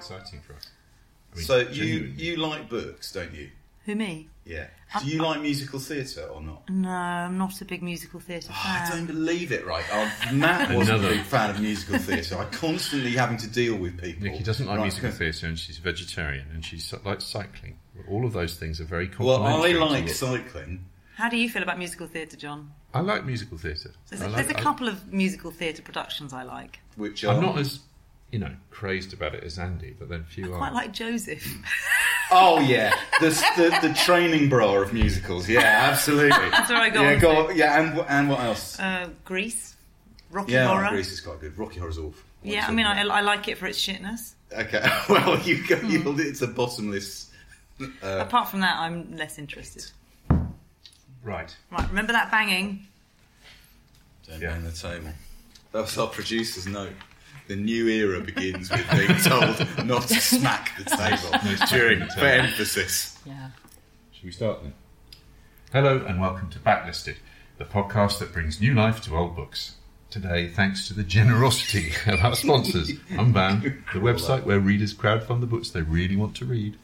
exciting for us. I mean, So you genuinely. you like books, don't you? Who me? Yeah. Do you like musical theatre or not? No, I'm not a big musical theatre Oh, I don't believe it. Right, oh, Matt wasn't a big fan of musical theatre. I constantly having to deal with people. Nikki doesn't like Right, musical theatre and she's vegetarian and she likes cycling. All of those things are very complementary. Well. I like what- cycling. How do you feel about musical theatre, John? I like musical theatre. There's, I a, like- there's a I- couple of musical theatre productions I like. Which I'm are- not as you know crazed about it as Andy, but then few I are. quite like Joseph. Oh yeah, the, the the training bra of musicals. Yeah, absolutely. That's where I go Yeah, on go to. yeah, and and what else? Uh, Grease, Rocky yeah, Horror. Grease is quite good. Rocky Horror's awful. Yeah, I mean, I, I like it for its shitness. Okay, well, you go. Hmm. You, it's a bottomless. Uh, Apart from that, I'm less interested. right. Right, remember that banging? Don't Yeah. bang the table. That was our producer's note. The new era begins with being told not to smack the table during the for table. emphasis. Yeah. Should we start then? Hello and welcome to Backlisted, the podcast that brings new life to old books. Today, thanks to the generosity of our sponsors, Unbound, the website where readers crowdfund the books they really want to read.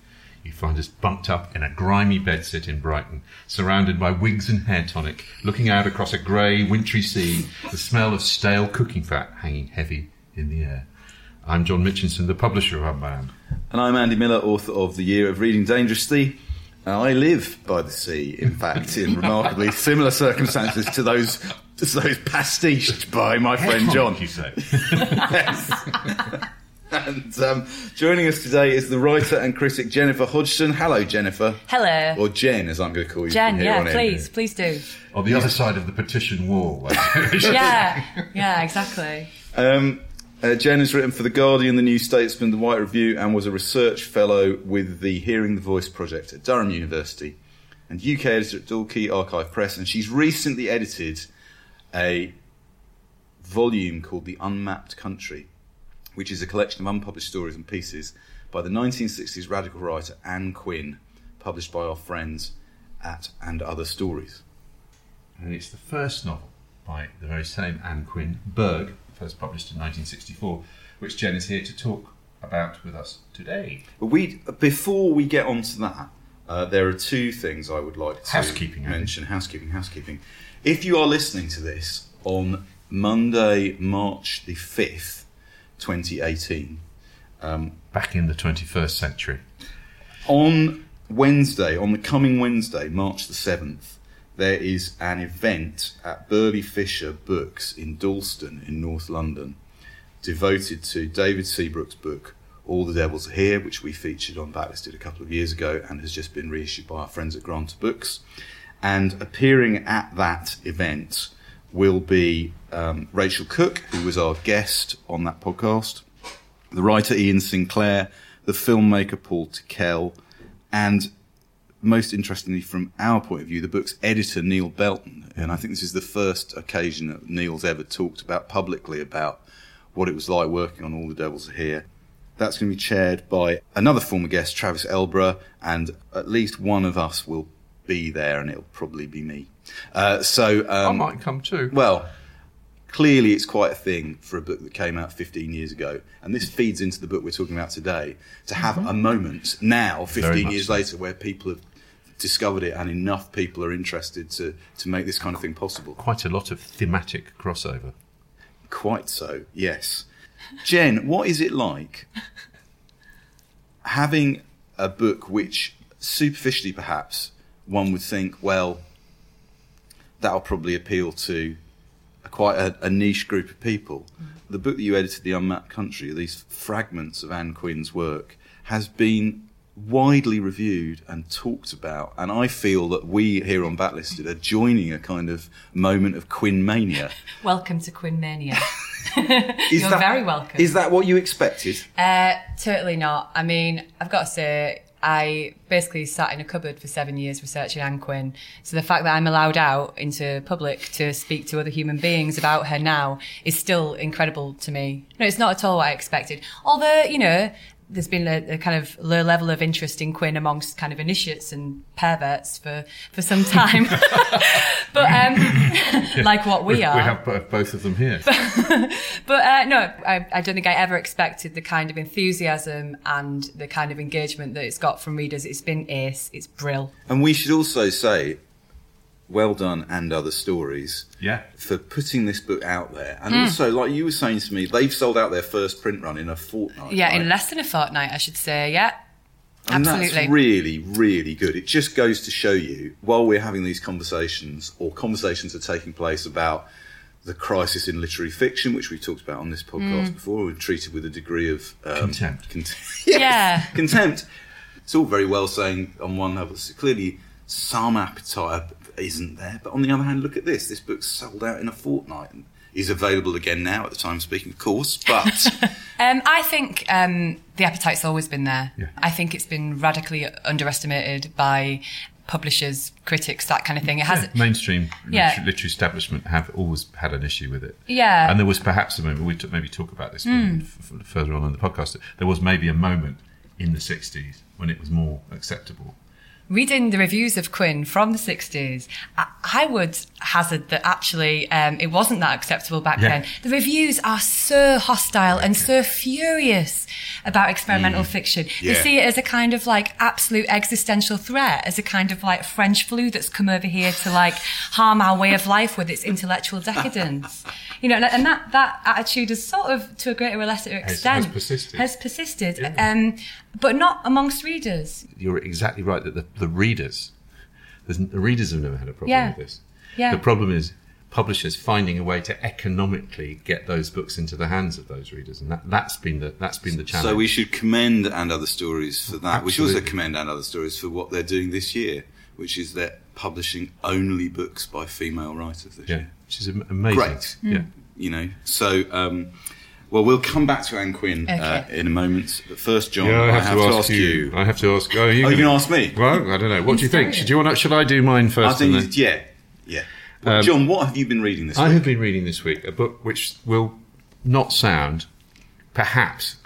You find us bunked up in a grimy bedsit in Brighton, surrounded by wigs and hair tonic, looking out across a grey, wintry sea, the smell of stale cooking fat hanging heavy in the air. I'm John Mitchinson, the publisher of Unbound. And I'm Andy Miller, author of The Year of Reading Dangerously. And I live by the sea, in fact, in remarkably similar circumstances to those to those pastiched by my friend John. you say? And um, joining us today is the writer and critic Jennifer Hodgson. Hello, Jennifer. Hello. Or Jen, as I'm going to call you. Jen, from here yeah, on in. please, please do. On the other side of the petition wall. Yeah, yeah, exactly. Um, uh, Jen has written for The Guardian, The New Statesman, The White Review, and was a research fellow with the Hearing the Voice project at Durham University and UK editor at Dalkey Archive Press. And she's recently edited a volume called The Unmapped Country, which is a collection of unpublished stories and pieces by the 1960s radical writer Ann Quin, published by our friends at And Other Stories. and it's the first novel by the very same Ann Quin, Berg, first published in 1964, which Jen is here to talk about with us today. But we, before we get on to that, uh, there are two things I would like to Housekeeping, Andy. Housekeeping, housekeeping. If you are listening to this on Monday, March the 5th, 2018, Back in the 21st century. on Wednesday, on the coming Wednesday, March the 7th, there is an event at Burley Fisher Books in Dalston in North London devoted to David Seabrook's book All the Devils Are Here, which we featured on Backlisted a couple of years ago and has just been reissued by our friends at Granta Books. And appearing at that event will be um, Rachel Cooke, who was our guest on that podcast, the writer Iain Sinclair, the filmmaker Paul Tickell, and most interestingly, from our point of view, the book's editor Neil Belton. And I think this is the first occasion that Neil's ever talked about publicly about what it was like working on All the Devils Are Here. That's going to be chaired by another former guest, Travis Elborough, and at least one of us will be there, and it'll probably be me. Uh, so, I um, might come too. well, clearly it's quite a thing for a book that came out 15 years ago. And this feeds into the book we're talking about today to have a moment now, 15 Mm-hmm. years so. later, where people have discovered it and enough people are interested to, to make this kind of thing possible. Quite a lot of thematic crossover. Quite so, yes. Jen, what is it like having a book which, superficially perhaps, one would think, well, that'll probably appeal to quite a, a niche group of people. The book that you edited, The Unmapped Country, these fragments of Ann Quin's work, has been widely reviewed and talked about, and I feel that we here on Backlisted are joining a kind of moment of Quin mania. Welcome to Quin Mania. You're that- very welcome. Is that what you expected? Uh, totally not. I mean, I've got to say, I basically sat in a cupboard for seven years researching Ann Quin. So the fact that I'm allowed out into public to speak to other human beings about her now is still incredible to me. No, it's not at all what I expected. Although, you know, there's been a, a kind of low level of interest in Quin amongst kind of initiates and perverts for, for some time. but, um, like what we are. We have both of them here. But uh, no, I, I don't think I ever expected the kind of enthusiasm and the kind of engagement that it's got from readers. It's been ace. It's brill. And we should also say, well done and other stories yeah. for putting this book out there. And also, like you were saying to me, they've sold out their first print run in a fortnight. Yeah, right? in less than a fortnight, I should say. Yeah, And absolutely. that's really, really good. It just goes to show you, while we're having these conversations, or conversations are taking place about the crisis in literary fiction, which we've talked about on this podcast before, we've treated with a degree of um, Contempt. cont- Yes, Yeah. contempt. It's all very well saying on one level, so clearly some appetite isn't there, but on the other hand, look at this. This book's sold out in a fortnight and is available again now at the time of speaking, of course, but. Um, I think um, the appetite's always been there. Yeah. I think it's been radically underestimated by publishers, critics, that kind of thing. It has. Mainstream Yeah. literary, literary establishment have always had an issue with it. Yeah. And there was perhaps a moment, we t- maybe talk about this f- f- further on in the podcast, there was maybe a moment in the 60s when it was more acceptable. Reading the reviews of Quin from the 60s, I, would hazard that actually um, it wasn't that acceptable back Yeah. then. The reviews are so hostile and so furious about experimental fiction. They see it as a kind of like absolute existential threat, as a kind of like French flu that's come over here to like harm our way of life with its intellectual decadence. You know, and that, that attitude is sort of, to a greater or lesser has extent, persisted. Has persisted, Yeah. um, but not amongst readers. You're exactly right that the, the readers, the readers have never had a problem Yeah. with this. Yeah. The problem is publishers finding a way to economically get those books into the hands of those readers, and that, that's been the that's been the challenge. So we should commend and other stories for that. We should also commend and other stories for what they're doing this year, which is they're publishing only books by female writers this yeah, year. which is amazing. Great. Yeah. You know, so um, well, we'll come back to Ann Quin uh, in a moment. But first, John, Yeah, I have, to, ask, you. I have to ask. Oh, you Oh, you gonna- can ask me. Well, I don't know. What do you think? Should you want? Should I do mine first? I first? think, and then- yeah, yeah. Well, John, what have you been reading this I week? have been reading this week a book which will not sound, perhaps,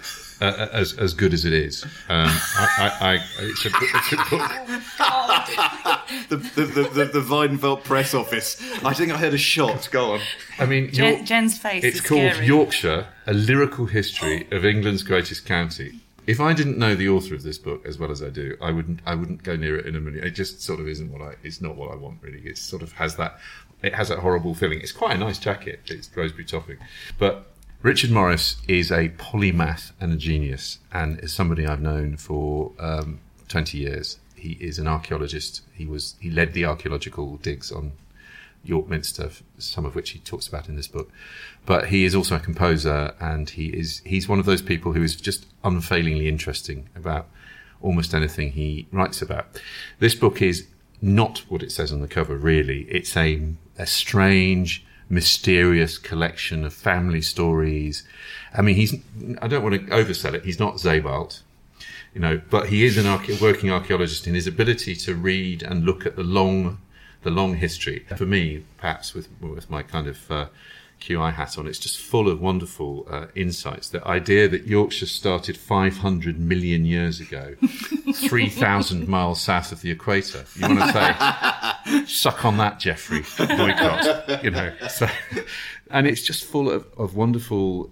uh, as as good as it is. Um, I, I, I, it's, a, it's a book. the, the, the, the, the Weidenfeld press office. I think I heard a shot. Go on. I mean, Jen- York- Jen's face It's is called scary. Yorkshire: A Lyrical History of England's Greatest County. If I didn't know the author of this book as well as I do, I wouldn't. I wouldn't go near it in a million. It just sort of isn't what I. It's not what I want really. It sort of has that. It has that horrible feeling. It's quite a nice jacket. It's Roseberry Topping, but Richard Morris is a polymath and a genius, and is somebody I've known for um, twenty years. He is an archaeologist. He was. He led the archaeological digs on York Minster, some of which he talks about in this book. But he is also a composer, and he is he's one of those people who is just unfailingly interesting about almost anything he writes about. This book is not what it says on the cover, really. It's a a strange, mysterious collection of family stories. I mean, he's I don't want to oversell it. He's not Sebald you know, but he is an arche- working archaeologist in his ability to read and look at the long, the long history. For me, perhaps with with my kind of uh, QI hat on, it's just full of wonderful uh, insights. The idea that Yorkshire started 500 million years ago, 3,000 miles south of the equator. You want to say, suck on that, Geoffrey Boycott, you know. So, and it's just full of, of wonderful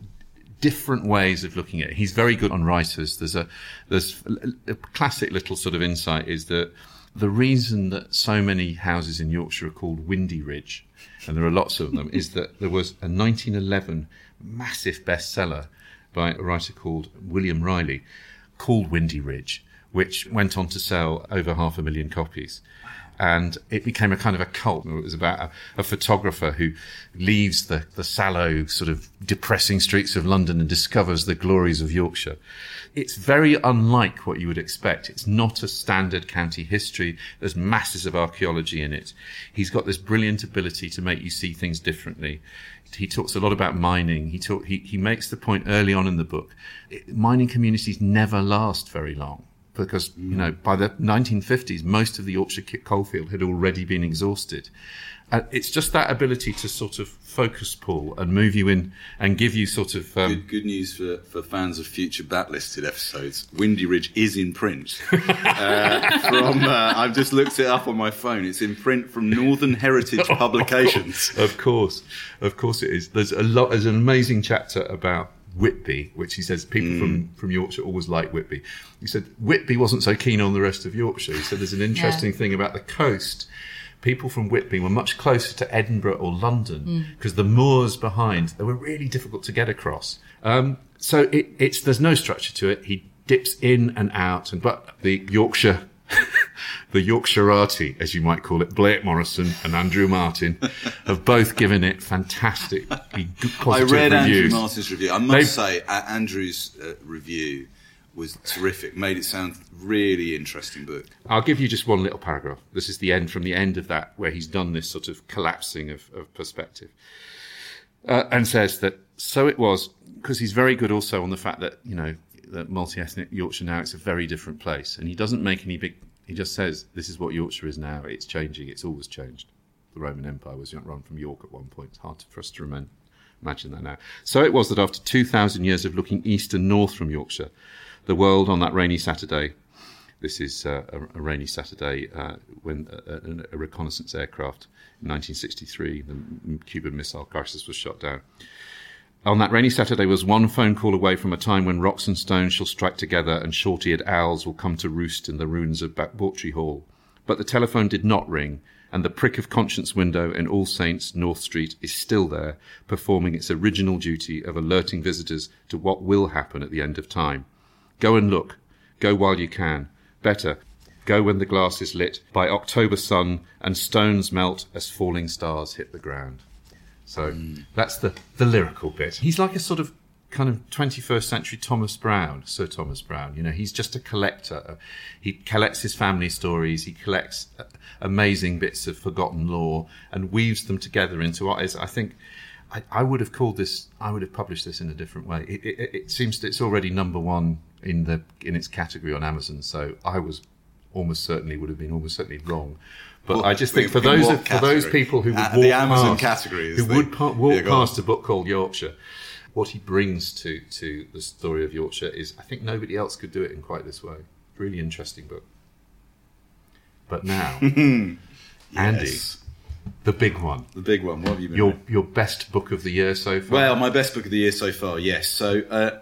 different ways of looking at it. He's very good on writers. There's a there's a classic little sort of insight is that The reason that so many houses in Yorkshire are called Windy Ridge, and there are lots of them, is that there was a 1911 massive bestseller by a writer called William Riley called Windy Ridge, which went on to sell over half a million copies. And it became a kind of a cult. It was about a, a photographer who leaves the, the sallow, sort of depressing streets of London and discovers the glories of Yorkshire. It's very unlike what you would expect. It's not a standard county history. There's masses of archaeology in it. He's got this brilliant ability to make you see things differently. He talks a lot about mining. He talk, he, he makes the point early on in the book. It, mining communities never last very long because you know by the 1950s most of the Yorkshire coalfield had already been exhausted. Uh, it's just that ability to sort of focus Paul and move you in and give you sort of um, Good, good news for, for fans of future backlisted episodes. Windy Ridge is in print. uh, from uh, I've just looked it up on my phone. It's in print from Northern Heritage Publications. Of course, of course it is. There's a lot. There's an amazing chapter about Whitby, which he says people from, from Yorkshire always like Whitby. He said Whitby wasn't so keen on the rest of Yorkshire. He said there's an interesting thing about the coast. People from Whitby were much closer to Edinburgh or London because the moors behind they were really difficult to get across. Um, so it, it's there's no structure to it. He dips in and out, and but the Yorkshire the Yorkshireati, as you might call it, Blake Morrison and Andrew Martin, have both given it fantastic I positive read reviews. Andrew Martin's review. I must They've- say, uh, Andrew's uh, review was terrific. Made it sound really interesting book. I'll give you just one little paragraph. This is the end from the end of that, where he's done this sort of collapsing of, of perspective. Uh, and says that so it was, because he's very good also on the fact that, you know, that multi ethnic Yorkshire now it's a very different place. And he doesn't make any big, he just says, this is what Yorkshire is now. It's changing. It's always changed. The Roman Empire was run from York at one point. It's hard for us to. Imagine that now. So it was that after 2,000 years of looking east and north from Yorkshire, the world on that rainy Saturday this is uh, a, a rainy Saturday uh, when a, a, a reconnaissance aircraft in 1963, the Cuban Missile Crisis was shot down. On that rainy Saturday was one phone call away from a time when rocks and stones shall strike together and short-eared owls will come to roost in the ruins of Ba- Bawtry Hall. But the telephone did not ring, and the prick of conscience window in All Saints, North Street, is still there, performing its original duty of alerting visitors to what will happen at the end of time. Go and look. Go while you can. Better, go when the glass is lit by October sun and stones melt as falling stars hit the ground. So hmm. that's the, the lyrical bit. He's like a sort of kind of 21st century Thomas Browne, Sir Thomas Browne. You know, he's just a collector. He collects his family stories, he collects amazing bits of forgotten lore and weaves them together into what is, I think, I, I would have called this, I would have published this in a different way. It, it, it seems that it's already number one in the in its category on Amazon, so I was almost certainly would have been almost certainly wrong. But Well, I just think for those what for those people who would Uh, walk the Amazon past, category is who the- would pa- walk Yeah, go on. past a book called Yorkshire, what he brings to to the story of Yorkshire is I think nobody else could do it in quite this way. Really interesting book. But now, Andy, the big one, The big one. What have you been your your best book of the year so far. Well, my best book of the year so far, yes. So uh,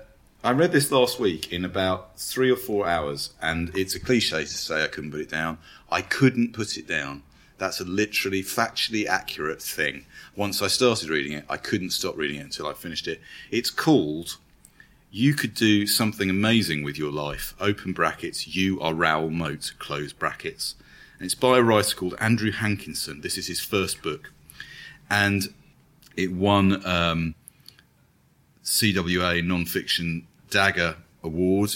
I read this last week in about three or four hours, and it's a cliche to say I couldn't put it down. I couldn't put it down. That's a literally factually accurate thing. Once I started reading it, I couldn't stop reading it until I finished it. It's called You Could Do Something Amazing with Your Life, open brackets, You Are Raoul Moat, close brackets. And it's by a writer called Andrew Hankinson. This is his first book. And it won um, CWA Nonfiction Dagger Award.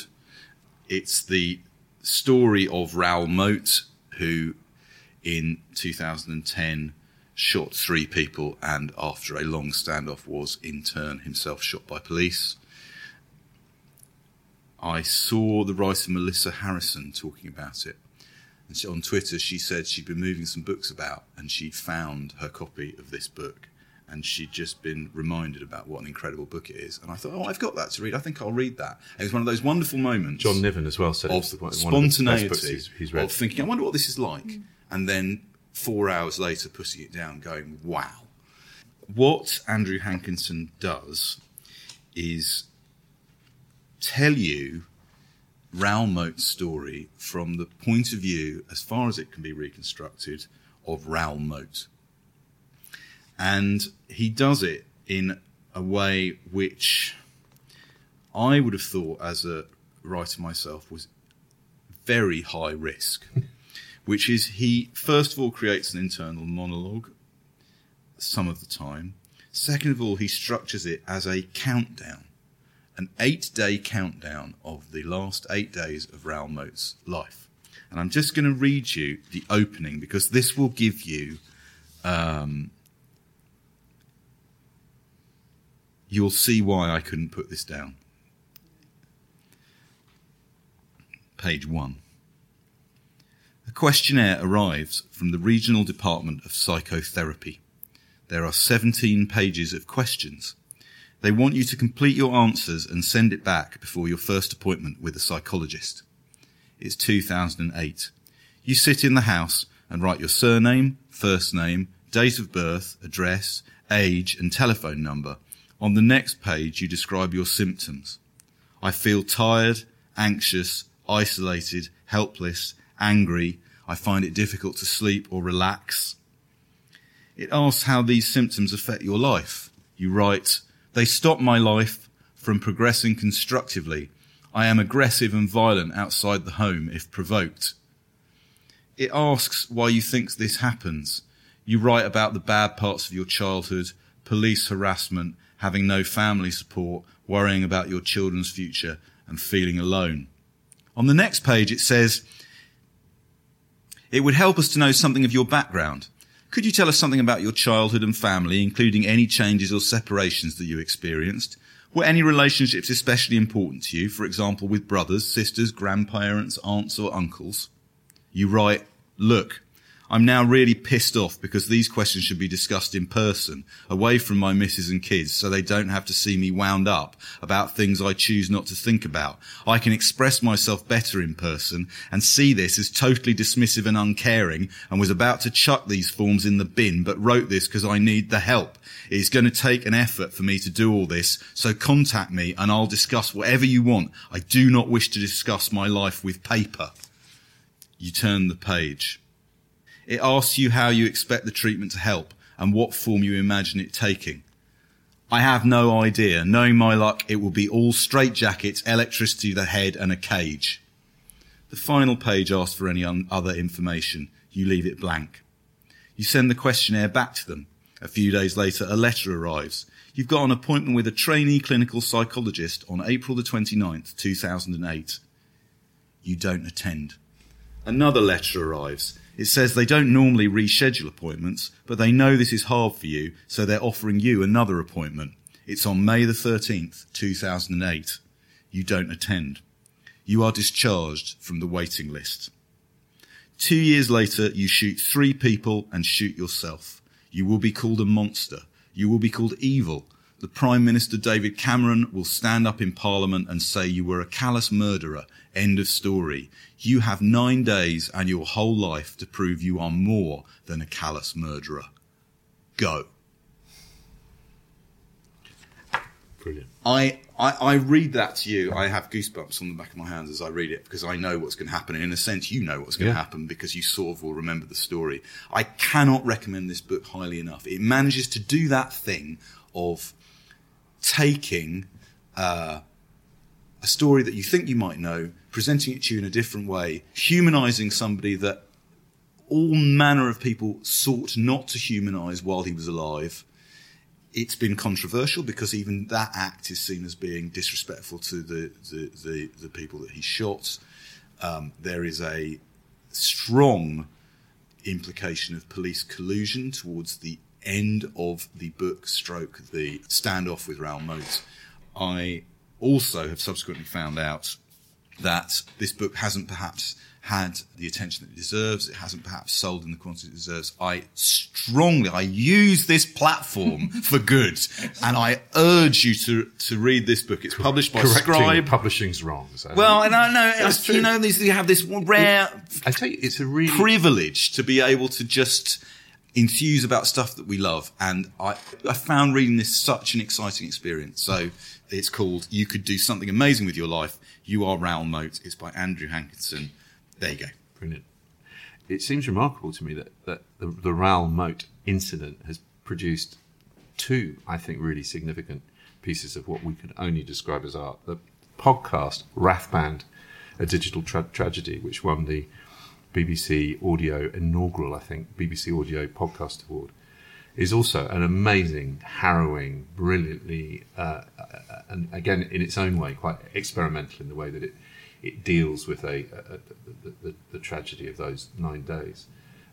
It's the story of Raoul Moat, who in 2010 shot three people and after a long standoff was in turn himself shot by police. I saw the writer Melissa Harrison talking about it. And she, on Twitter, she said she'd been moving some books about and she found her copy of this book. And she'd just been reminded about what an incredible book it is. And I thought, oh, I've got that to read. I think I'll read that. And it was one of those wonderful moments John Niven as well said of it's the- one of the best spontaneity books he's, he's of thinking, I wonder what this is like, and then four hours later putting it down, going, wow. What Andrew Hankinson does is tell you Raoul Moat's story from the point of view, as far as it can be reconstructed, of Raoul Moat. And he does it in a way which I would have thought, as a writer myself, was very high risk. which is he, first of all, creates an internal monologue some of the time. Second of all, he structures it as a countdown, an eight day countdown of the last eight days of Raoul Moat's life. And I'm just going to read you the opening because this will give you. Um, you'll see why I couldn't put this down. Page one. A questionnaire arrives from the Regional Department of Psychotherapy. There are 17 pages of questions. They want you to complete your answers and send it back before your first appointment with a psychologist. It's 2008. You sit in the house and write your surname, first name, date of birth, address, age, and telephone number. On the next page, you describe your symptoms. I feel tired, anxious, isolated, helpless, angry. I find it difficult to sleep or relax. It asks how these symptoms affect your life. You write, they stop my life from progressing constructively. I am aggressive and violent outside the home if provoked. It asks why you think this happens. You write about the bad parts of your childhood, police harassment, having no family support, worrying about your children's future, and feeling alone. On the next page, it says, It would help us to know something of your background. Could you tell us something about your childhood and family, including any changes or separations that you experienced? Were any relationships especially important to you, for example, with brothers, sisters, grandparents, aunts, or uncles? You write, Look, I'm now really pissed off because these questions should be discussed in person, away from my missus and kids, so they don't have to see me wound up about things I choose not to think about. I can express myself better in person and see this as totally dismissive and uncaring and was about to chuck these forms in the bin, but wrote this because I need the help. It's going to take an effort for me to do all this, so contact me and I'll discuss whatever you want. I do not wish to discuss my life with paper. You turn the page. It asks you how you expect the treatment to help and what form you imagine it taking. I have no idea. Knowing my luck, it will be all straitjackets, electricity to the head, and a cage. The final page asks for any un- other information. You leave it blank. You send the questionnaire back to them. A few days later, a letter arrives. You've got an appointment with a trainee clinical psychologist on April the 29th, 2008. You don't attend. Another letter arrives. It says they don't normally reschedule appointments, but they know this is hard for you, so they're offering you another appointment. It's on May the 13th, 2008. You don't attend. You are discharged from the waiting list. Two years later, you shoot three people and shoot yourself. You will be called a monster. You will be called evil. The Prime Minister David Cameron will stand up in Parliament and say you were a callous murderer. End of story. You have nine days and your whole life to prove you are more than a callous murderer. Go. Brilliant. I, I, I read that to you. I have goosebumps on the back of my hands as I read it because I know what's going to happen. And in a sense, you know what's going to Yeah. happen because you sort of will remember the story. I cannot recommend this book highly enough. It manages to do that thing of taking uh, a story that you think you might know, presenting it to you in a different way, humanizing somebody that all manner of people sought not to humanize while he was alive. It's been controversial because even that act is seen as being disrespectful to the, the, the, the people that he shot. Um, there is a strong implication of police collusion towards the end of the book stroke the standoff with Raoul Moat. I also have subsequently found out that this book hasn't perhaps had the attention that it deserves. It hasn't perhaps sold in the quantity it deserves. I strongly, I use this platform for good, and I urge you to to read this book. It's published by Correcting Scribe. publishing's wrong. So. well, and I know That's you true. know these. You have this rare I tell you, it's a really privilege to be able to just enthuse about stuff that we love. And I, I found reading this such an exciting experience. So it's called You Could Do Something Amazing with Your Life. You Are Raoul Moat. It's by Andrew Hankinson. There you go. Brilliant. It seems remarkable to me that, that the, the Raoul Moat incident has produced two, I think, really significant pieces of what we can only describe as art. The podcast Rathband, A Digital Tra- Tragedy, which won the BBC Audio inaugural, I think, BBC Audio Podcast Award, is also an amazing, harrowing, brilliantly, uh, uh, and again in its own way, quite experimental in the way that it it deals with a, a, a the, the, the tragedy of those nine days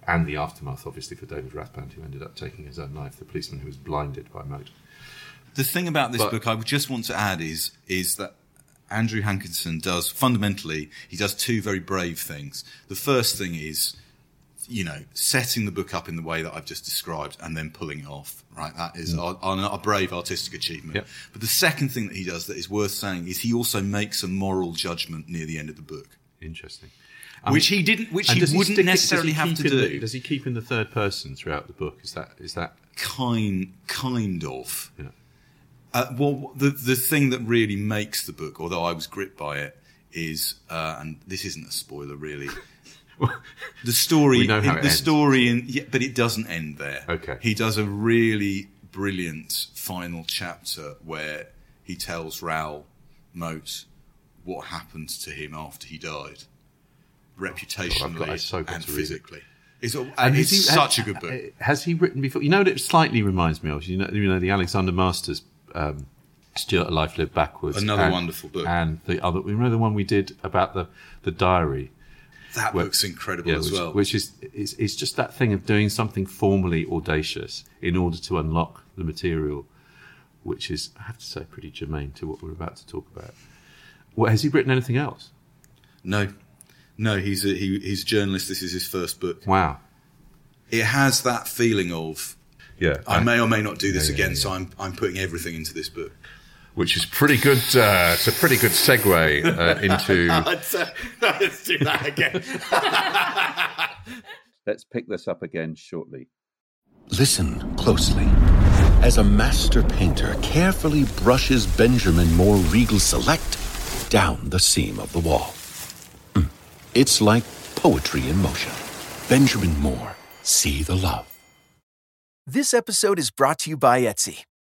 and the aftermath, obviously, for David Rathband, who ended up taking his own life, the policeman who was blinded by Moat. The thing about this But- book I would just want to add is is that Andrew Hankinson does fundamentally he does two very brave things. The first thing is you know setting the book up in the way that I've just described and then pulling it off. Right, that is a, a, a brave artistic achievement. Yep. But the second thing that he does that is worth saying is he also makes a moral judgment near the end of the book, Interesting. which he didn't, which he wouldn't stick necessarily he have to do. the- does he keep in the third person throughout the book? Is that is that? kind kind of. Yeah. Uh, well, the the thing that really makes the book, although I was gripped by it, is uh, and this isn't a spoiler really. the story, We know how the it ends. story, in, yeah, but it doesn't end there. Okay. he does a really brilliant final chapter where he tells Raoul Moat what happened to him after he died, reputationally got- I've so and to read it. physically. It's, a, And it's he- such has- a good book. Has he written before? You know what it slightly reminds me of? You know, you know the Alexander Masters, um, Stuart, A Life Lived Backwards. Another and- wonderful book. And the other, you know the one we did about the, the diary? That Where- book's incredible as which, well. Which is it's, it's just that thing of doing something formally audacious in order to unlock the material, which is I have to say pretty germane to what we're about to talk about. Well, has he written anything else? No, no, he's a, he, he's a journalist. This is his first book. Wow. It has that feeling of Yeah, I may or may not do this Yeah, yeah, again, yeah. so I'm I'm putting everything into this book. Which is pretty good. Uh, it's a pretty good segue uh, into. let's, let's do that again. Let's pick this up again shortly. Listen closely as a master painter carefully brushes Benjamin Moore Regal Select down the seam of the wall. Mm. It's like poetry in motion. Benjamin Moore, see the love. This episode is brought to you by Etsy.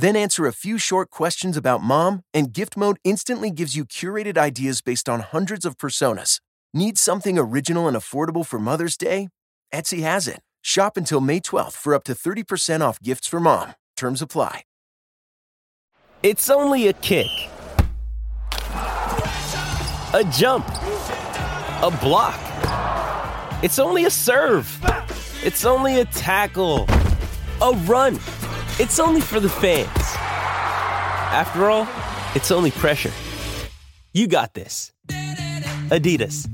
Then answer a few short questions about mom, and gift mode instantly gives you curated ideas based on hundreds of personas. Need something original and affordable for Mother's Day? Etsy has it. Shop until May 12th for up to 30% off gifts for mom. Terms apply. It's only a kick, a jump, a block. It's only a serve. It's only a tackle, a run. It's only for the fans. After all, it's only pressure. You got this. Adidas.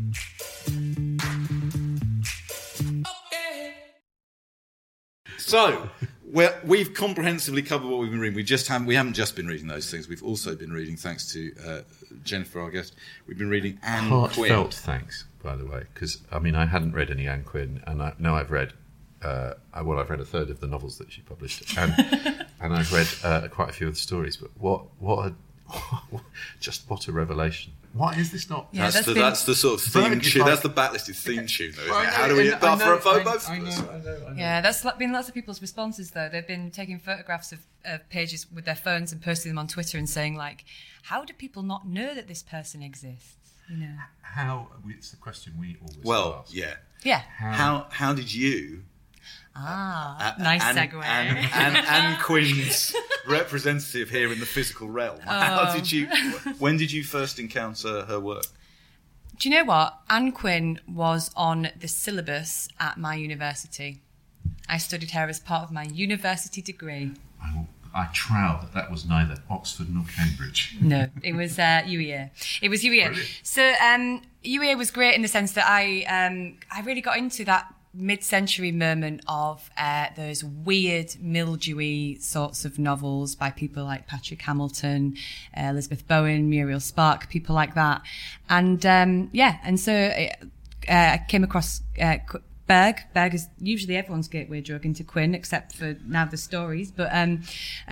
So, well, we've comprehensively covered what we've been reading. We just haven't we haven't just been reading those things. We've also been reading, thanks to uh, Jennifer, our guest. We've been reading Ann Heartfelt Quin. thanks, by the way, because I mean I hadn't read any Ann Quin, and I, now I've read. Uh, I- well, I've read a third of the novels that she published, and and I've read uh, quite a few of the stories. But what what a, just what a revelation! Why is this not? Yeah, That's, that's the, been- that's the sort of theme tune. Park. That's the backlisted theme tune, though, isn't it? How do we? I But know, for, a I- both I know, I know, I know. Yeah, that's been lots of people's responses though. They've been taking photographs of, of pages with their phones and posting them on Twitter and saying like, "How do people not know that this person exists?" You know. How? It's the question we always Well, ask. yeah. Yeah. How how did you? Ah, uh, nice Anne, segue. Ann, Ann, Ann Quin's representative here in the physical realm. How did you? When did you first encounter her work? Do you know what? Ann Quin was on the syllabus at my university. I studied her as part of my university degree. I, I trow that that was neither Oxford nor Cambridge. No, it was uh, UEA. It was UEA. Brilliant. So um, UEA was great in the sense that I um, I really got into that mid-century moment of uh, those weird mildewy sorts of novels by people like Patrick Hamilton, uh, Elizabeth Bowen, Muriel Spark, people like that, and um, yeah, and so uh, I came across. Uh, Berg. Berg is usually everyone's gateway drug into Quin, except for now the stories. But um,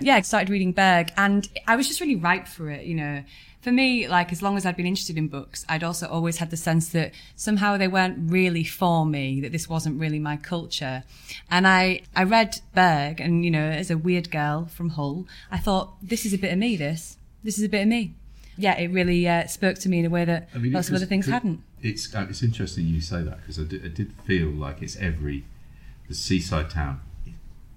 yeah, I started reading Berg, and I was just really ripe for it. You know, for me, like as long as I'd been interested in books, I'd also always had the sense that somehow they weren't really for me, that this wasn't really my culture. And I, I read Berg, and you know, as a weird girl from Hull, I thought this is a bit of me. This, this is a bit of me. Yeah, it really uh, spoke to me in a way that I mean, lots of other things hadn't. It's uh, it's interesting you say that because I did, I did feel like it's every the seaside town,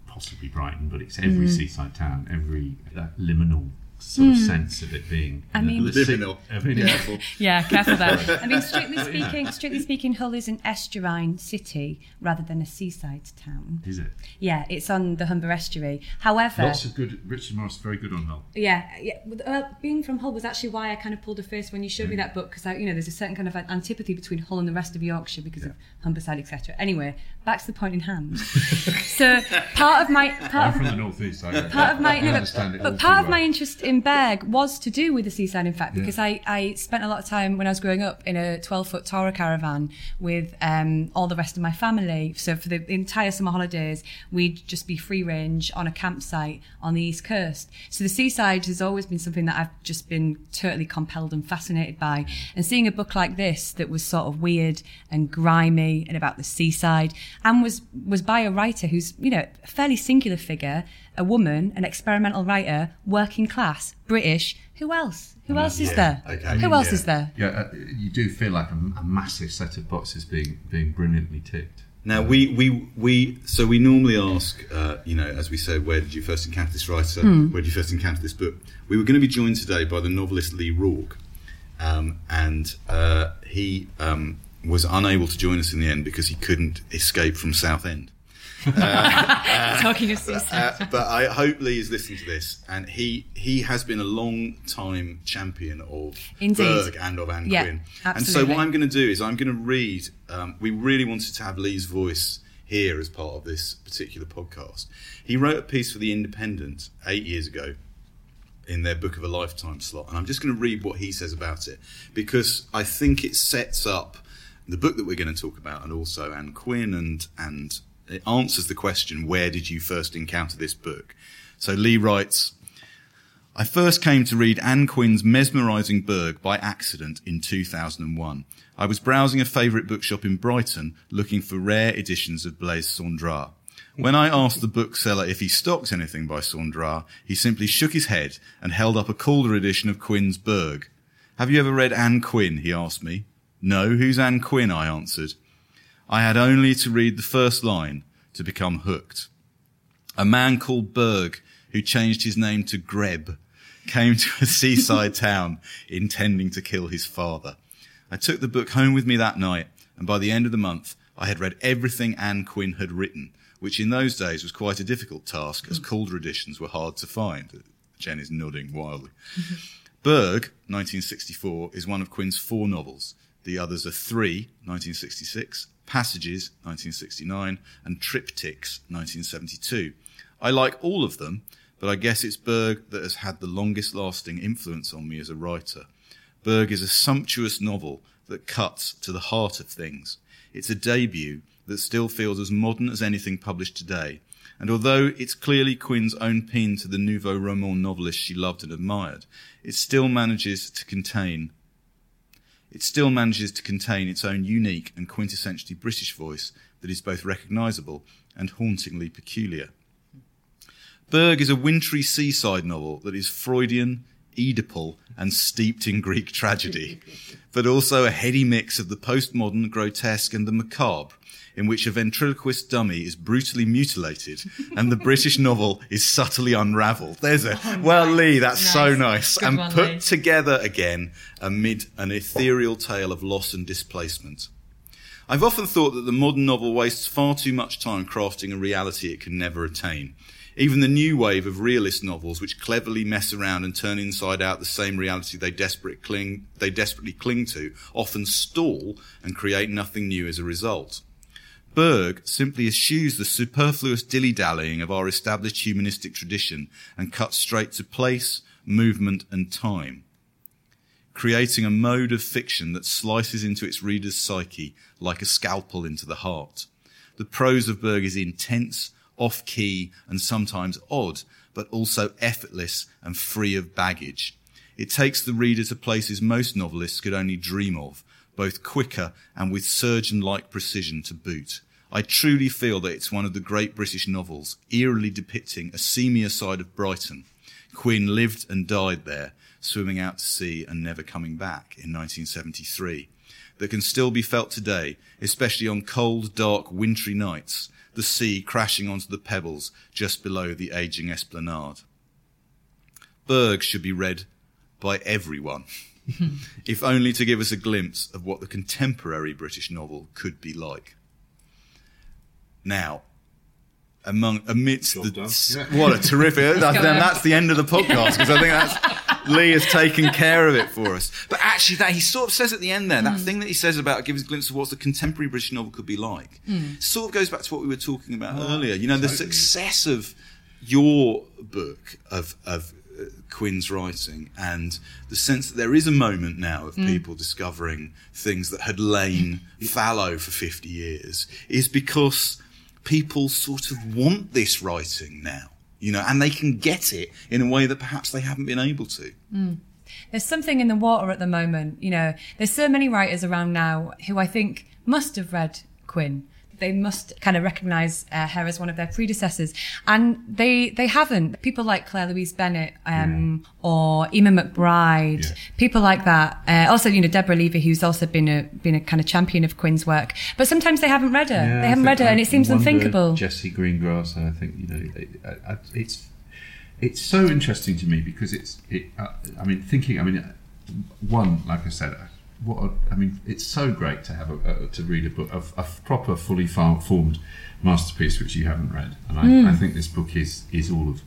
possibly Brighton, but it's every Mm. seaside town, every that liminal sort of Mm. sense of it being. I mean- the sea- Liminal. I mean, Careful. Yeah, careful there. I mean, strictly But, you speaking, strictly speaking, Hull is an estuarine city rather than a seaside town. Is it? Yeah, it's on the Humber estuary. However, Lots of good. Richard Morris very good on Hull. yeah, yeah. with- Uh, being from Hull was actually why I kind of pulled a face when you showed me Mm. that book because you know there's a certain kind of antipathy between Hull and the rest of Yorkshire because of Humberside, etc. Anyway, back to the point in hand. so part of my part I'm of from the northeast. I, part of my no, but, but part of well. my interest in Berg was to do with the seaside in fact Yeah. because I, I spent a lot of time when I was growing up in a 12 foot Tara caravan with um, all the rest of my family so for the entire summer holidays we'd just be free range on a campsite on the east coast so the seaside has always been something that I've just been totally compelled and fascinated by and seeing a book like this that was sort of weird and grimy and about the seaside and was was by a writer who's you know a fairly singular figure a woman an experimental writer working class british who else who else is yeah, there okay, who else yeah. is there Yeah, uh, you do feel like a, a massive set of boxes being being brilliantly ticked. Now we, we we so we normally ask, uh, you know, as we say, where did you first encounter this writer? Hmm. Where did you first encounter this book? We were going to be joined today by the novelist Lee Rourke, um, and uh, he um, was unable to join us in the end because he couldn't escape from Southend. talking of Uh, but I hope Lee is listening to this, and he he has been a long time champion of Indeed. Berg and of Ann Yeah, Quin. And so what I'm going to do is I'm going to read. Um, we really wanted to have Lee's voice here as part of this particular podcast. He wrote a piece for the Independent eight years ago in their book of a lifetime slot, and I'm just going to read what he says about it because I think it sets up the book that we're going to talk about, and also Ann Quin, and and it answers the question: Where did you first encounter this book? So Lee writes. I first came to read Ann Quin's mesmerising Berg by accident in 2001. I was browsing a favourite bookshop in Brighton looking for rare editions of Blaise Cendrars. When I asked the bookseller if he stocked anything by Cendrars, he simply shook his head and held up a Calder edition of Quin's Berg. Have you ever read Ann Quin? he asked me. No, who's Ann Quin? I answered. I had only to read the first line to become hooked. A man called Berg, who changed his name to Greb, came to a seaside town intending to kill his father. I took the book home with me that night, and by the end of the month, I had read everything Ann Quin had written, which in those days was quite a difficult task, as Calder editions were hard to find. Jen is nodding wildly. Berg, 1964, is one of Quin's four novels. The others are Three, 1966, Passages, 1969, and Triptychs, 1972. I like all of them, but I guess it's Berg that has had the longest lasting influence on me as a writer. Berg is a sumptuous novel that cuts to the heart of things. It's a debut that still feels as modern as anything published today. And although it's clearly Quin's own pin to the nouveau roman novelist she loved and admired, it still manages to contain it still manages to contain its own unique and quintessentially British voice that is both recognisable and hauntingly peculiar. Berg is a wintry seaside novel that is Freudian, Oedipal, and steeped in Greek tragedy, but also a heady mix of the postmodern, grotesque, and the macabre, in which a ventriloquist dummy is brutally mutilated and the British novel is subtly unravelled. There's a oh, well, Lee, that's so Nice. nice, Good and one, put Lee. together again amid an ethereal tale of loss and displacement. I've often thought that the modern novel wastes far too much time crafting a reality it can never attain. Even the new wave of realist novels, which cleverly mess around and turn inside out the same reality they, desperate cling, they desperately cling to, often stall and create nothing new as a result. Berg simply eschews the superfluous dilly-dallying of our established humanistic tradition and cuts straight to place, movement and time creating a mode of fiction that slices into its reader's psyche like a scalpel into the heart. The prose of Berg is intense, off key, and sometimes odd, but also effortless and free of baggage. It takes the reader to places most novelists could only dream of, both quicker and with surgeon like precision to boot. I truly feel that it's one of the great British novels, eerily depicting a seamier side of Brighton. Quin lived and died there, swimming out to sea and never coming back in 1973 that can still be felt today, especially on cold, dark, wintry nights, the sea crashing onto the pebbles just below the aging esplanade. Berg should be read by everyone, if only to give us a glimpse of what the contemporary British novel could be like. Now, among amidst Job the done. what a terrific then that's the end of the podcast because I think that's Lee has taken care of it for us. But actually, that he sort of says at the end there, that hmm. thing that he says about gives a glimpse of what the contemporary British novel could be like, hmm. sort of goes back to what we were talking about oh, earlier. You know, the success of your book of of uh, Quin's writing and the sense that there is a moment now of hmm. people discovering things that had lain fallow for 50 years is because people sort of want this writing now, you know, and they can get it in a way that perhaps they haven't been able to. Hmm. There's something in the water at the moment. You know, there's so many writers around now who I think must have read Quin. They must kind of recognise uh, her as one of their predecessors, and they they haven't. People like Claire Louise Bennett um, or Eimear McBride, Yeah. people like that. Uh, also, you know, Deborah Levy, who's also been a been a kind of champion of Quin's work. But sometimes they haven't read her. Yeah, they haven't read her, and it seems unthinkable. Jessie Greengrass, I think you know, it, I, I- it's it's so interesting to me because it's it. Uh, I mean, thinking. I mean, one, like I said, what a, I mean, it's so great to have a, uh, to read a book of a proper, fully formed masterpiece which you haven't read, and I, Hmm. I think this book is is all of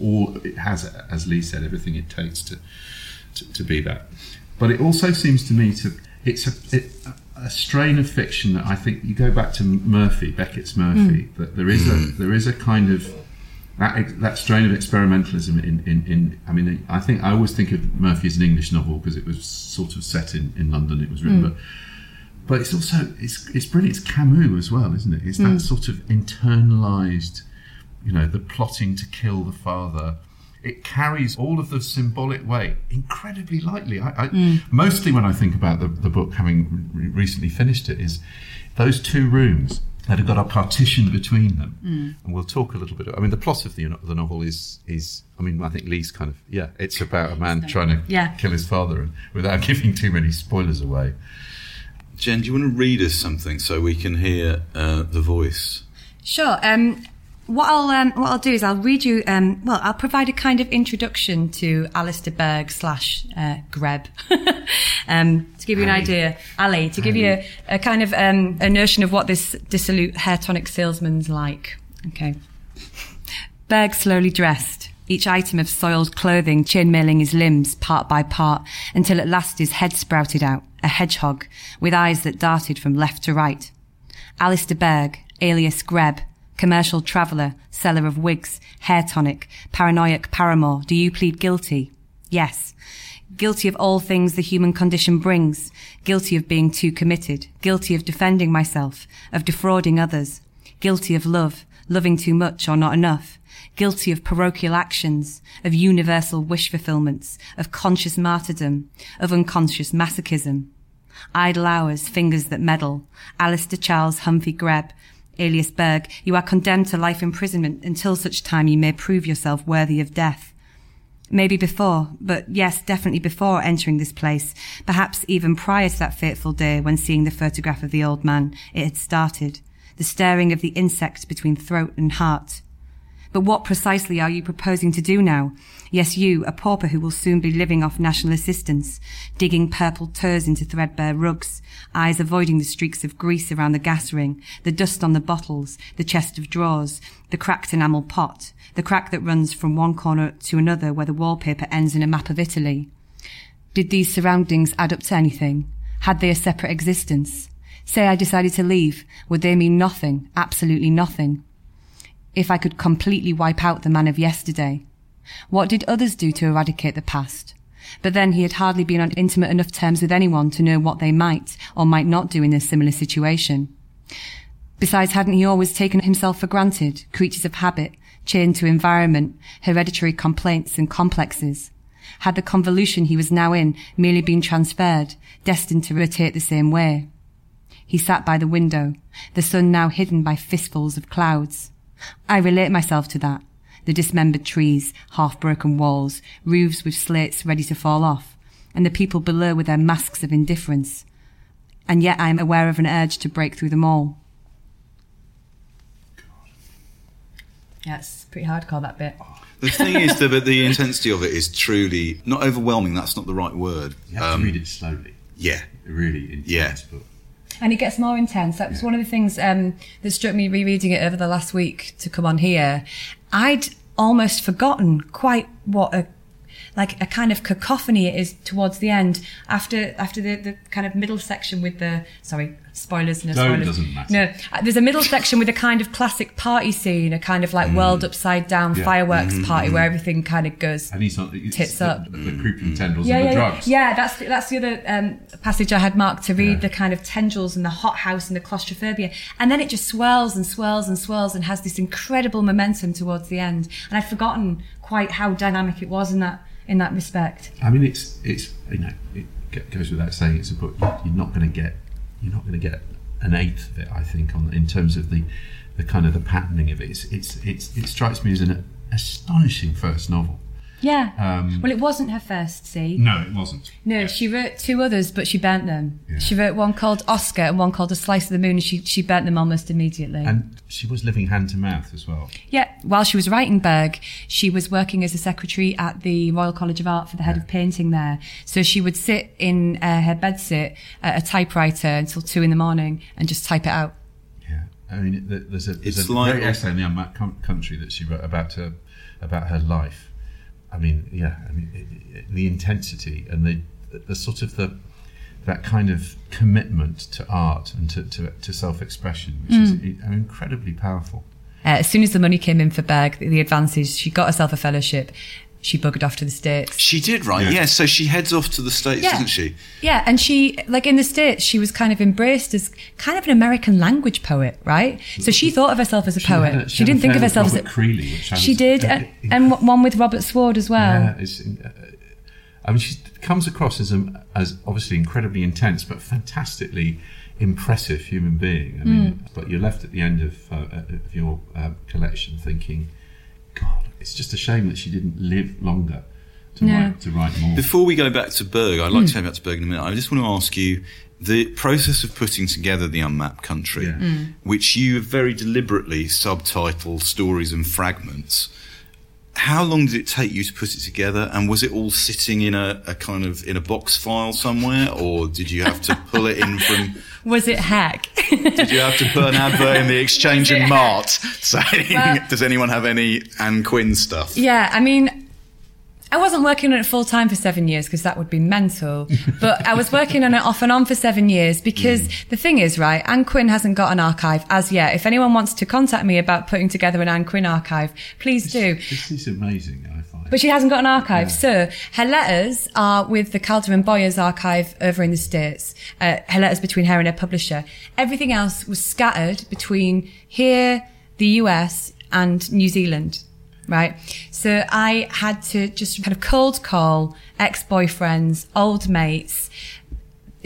all it has, as Lee said, everything it takes to to, to be that. But it also seems to me to it's a, it, a strain of fiction that I think you go back to Murphy, Beckett's Murphy, that there is a there is a kind of that that strain of experimentalism in, in, in I mean I think I always think of Murphy as an English novel because it was sort of set in, in London it was written hmm. but but it's also it's it's brilliant it's Camus as well isn't it? It's that hmm. sort of internalized you know the plotting to kill the father. It carries all of the symbolic weight incredibly lightly. I, I hmm. mostly when I think about the, the book having re- recently finished it is those two rooms that have got a partition between them and we'll talk a little bit I mean the plot of the, the novel is is I mean I think Lee's kind of yeah it's about a man trying to Yeah. kill his father and without giving too many spoilers away Jen, do you want to read us something so we can hear uh, the voice? Sure. Um, what I'll um, what I'll do is I'll read you. Um, well, I'll provide a kind of introduction to Alistair Berg slash uh, Greb, um, to give you an Ali. idea. Ali, to give you a, a kind of um, a notion of what this dissolute hair tonic salesman's like. Okay. Berg slowly dressed, each item of soiled clothing chainmailing his limbs part by part until at last his head sprouted out, a hedgehog, with eyes that darted from left to right. Alistair Berg, alias Greb, commercial traveller, seller of wigs, hair tonic, paranoiac paramour, do you plead guilty? Yes. Guilty of all things the human condition brings, guilty of being too committed, guilty of defending myself, of defrauding others, guilty of love, loving too much or not enough, guilty of parochial actions, of universal wish fulfillments, of conscious martyrdom, of unconscious masochism. Idle hours, fingers that meddle. Alistair Charles Humphrey Greb, alias Berg, you are condemned to life imprisonment until such time you may prove yourself worthy of death. Maybe before, but yes, definitely before entering this place, perhaps even prior to that fateful day when seeing the photograph of the old man, it had started. The staring of the insect between throat and heart. But what precisely are you proposing to do now? Yes, you, a pauper who will soon be living off national assistance, digging purple turs into threadbare rugs, eyes avoiding the streaks of grease around the gas ring, the dust on the bottles, the chest of drawers, the cracked enamel pot, the crack that runs from one corner to another where the wallpaper ends in a map of Italy. Did these surroundings add up to anything? Had they a separate existence? Say I decided to leave, would they mean nothing, absolutely nothing? If I could completely wipe out the man of yesterday, what did others do to eradicate the past? But then he had hardly been on intimate enough terms with anyone to know what they might or might not do in a similar situation. Besides, hadn't he always taken himself for granted, creatures of habit, chained to environment, hereditary complaints and complexes? Had the convolution he was now in merely been transferred, destined to rotate the same way? He sat by the window, the sun now hidden by fistfuls of clouds. I relate myself to that the dismembered trees, half broken walls, roofs with slates ready to fall off, and the people below with their masks of indifference. And yet I am aware of an urge to break through them all. Yeah, it's pretty hardcore that bit. The thing is, the, the intensity of it is truly not overwhelming. That's not the right word. You have Um, to read it slowly. Yeah, really intense Yeah. book. And it gets more intense. That was one of the things um, that struck me rereading it over the last week to come on here. I'd almost forgotten quite what a like a kind of cacophony it is towards the end after after the, the kind of middle section with the sorry spoilers no No, it spoilers doesn't matter. no uh, there's a middle section with a kind of classic party scene a kind of like world upside down Mm. Yeah. fireworks Mhm, party mhm. where everything kind of goes And he's not it's Tits the, up. The, the creeping tendrils yeah, and the yeah, drugs. Yeah, that's the, that's the other um, passage I had marked to read the kind of tendrils and the hothouse and the claustrophobia, and then it just swells and swells and swells and has this incredible momentum towards the end. And I'd forgotten quite how dynamic it was in that in that respect. I mean, it's it's you know it goes without saying it's a book you- you're not going to get you're not going to get an eighth of it. I think on in terms of the the kind of the patterning of it. It's, it's, it's it strikes me as an astonishing first novel. Yeah. Um, well, it wasn't her first. See. No, it wasn't. No, she wrote two others, but she burnt them. Yeah. She wrote one called Oscar and one called A Slice of the Moon, and she she burnt them almost immediately. And she was living hand to mouth as well. Yeah, while she was writing Berg, she was working as a secretary at the Royal College of Art for the head of painting there. So she would sit in uh, her bedsit at a typewriter until two in the morning and just type it out. Yeah, I mean, there's a there's It's a like- great essay in the Unmapped Country that she wrote about her about her life. I mean, yeah, I mean, it, it, the intensity and the the sort of the that kind of commitment to art and to to, to self expression, which is Mm. i- incredibly powerful. Uh, as soon as the money came in for Berg, the, the advances, she got herself a fellowship. She buggered off to the States. She did, right? Yeah. Yeah. so she heads off to the States, Yeah. doesn't she? Yeah, and she, like in the States, she was kind of embraced as kind of an American language poet, right? So she thought of herself as a She had poet. a- she she had didn't think of affair with herself as a. Robert Creeley, which I she was- did, uh, and, and one with Robert Sward as well. Yeah, it's, uh, I mean, she comes across as a, as obviously incredibly intense, but fantastically impressive human being. I mean, Hmm. but you're left at the end of, uh, of your uh, collection thinking, God, it's just a shame that she didn't live longer to No. write to write more. Before we go back to Berg, I'd like Hmm. to go back to Berg in a minute. I just want to ask you the process of putting together the unmapped country, Yeah. Hmm. which you very deliberately subtitled stories and fragments. How long did it take you to put it together? And was it all sitting in a, a kind of in a box file somewhere, or did you have to pull it in from? Was it heck? Did you have to put an advert in the Exchange and Mart saying, Well- "Does anyone have any Ann Quin stuff?" Yeah, I mean, I wasn't working on it full time for seven years because that would be mental. but I was working on it off and on for seven years because Mm. the thing is, right, Ann Quin hasn't got an archive as yet. If anyone wants to contact me about putting together an Ann Quin archive, please do. This is amazing, I find. But she hasn't got an archive. So her letters are with the Calder and Boyars archive over in the States. Uh, her letters between her and her publisher. Everything else was scattered between here, the US, and New Zealand. Right. So I had to just kind of cold call ex-boyfriends, old mates,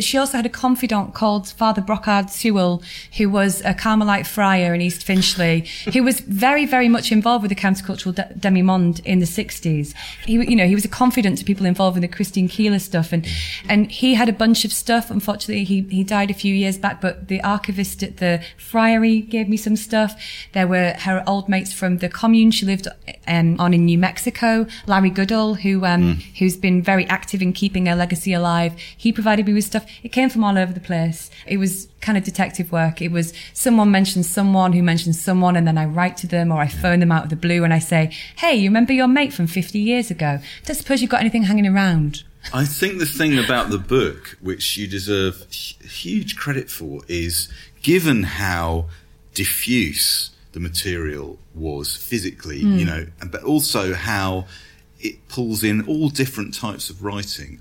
she also had a confidant called Father Brocard Sewell, who was a Carmelite friar in East Finchley, who was very, very much involved with the countercultural de- demi-monde in the 60s. He, you know, he was a confidant to people involved in the Christine Keeler stuff. And, and he had a bunch of stuff. Unfortunately, he, he died a few years back, but the archivist at the friary gave me some stuff. There were her old mates from the commune she lived um, on in New Mexico, Larry Goodell, who, um, who's been very active in keeping her legacy alive. He provided me with stuff. It came from all over the place. It was kind of detective work. It was someone mentions someone who mentions someone, and then I write to them or I phone them out of the blue and I say, Hey, you remember your mate from 50 years ago? Don't suppose you've got anything hanging around. I think the thing about the book, which you deserve hu- huge credit for, is given how diffuse the material was physically, you hmm. know, but also how it pulls in all different types of writing.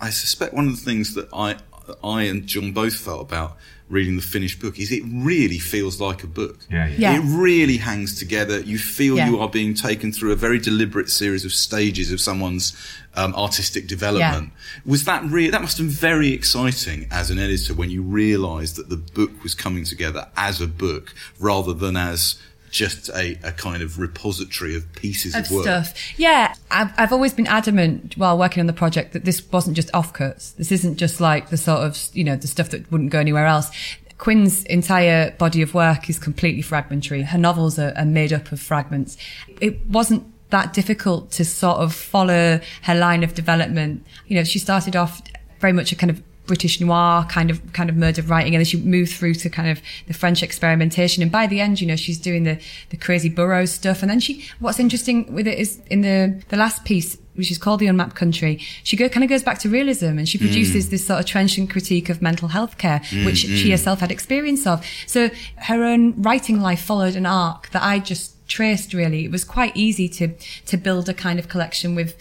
I suspect one of the things that I, I and John both felt about reading the finished book is it really feels like a book. Yeah, yeah. Yeah. It really hangs together. You feel Yeah. you are being taken through a very deliberate series of stages of someone's um, artistic development. Was that real? That must have been very exciting as an editor when you realised that the book was coming together as a book rather than as just a, a kind of repository of pieces of, of work. stuff. Yeah, I've, I've always been adamant while working on the project that this wasn't just offcuts. This isn't just like the sort of, you know, the stuff that wouldn't go anywhere else. Quin's entire body of work is completely fragmentary. Her novels are, are made up of fragments. It wasn't that difficult to sort of follow her line of development. You know, she started off very much a kind of British noir kind of kind of murder writing, and then she moved through to kind of the French experimentation. And by the end, you know, she's doing the the crazy Burroughs stuff. And then she, what's interesting with it is in the the last piece, which is called The Unmapped Country, she go, kind of goes back to realism, and she produces mm. this sort of trenchant critique of mental health care, mm, which she mm. herself had experience of. So her own writing life followed an arc that I just traced. Really, it was quite easy to to build a kind of collection with.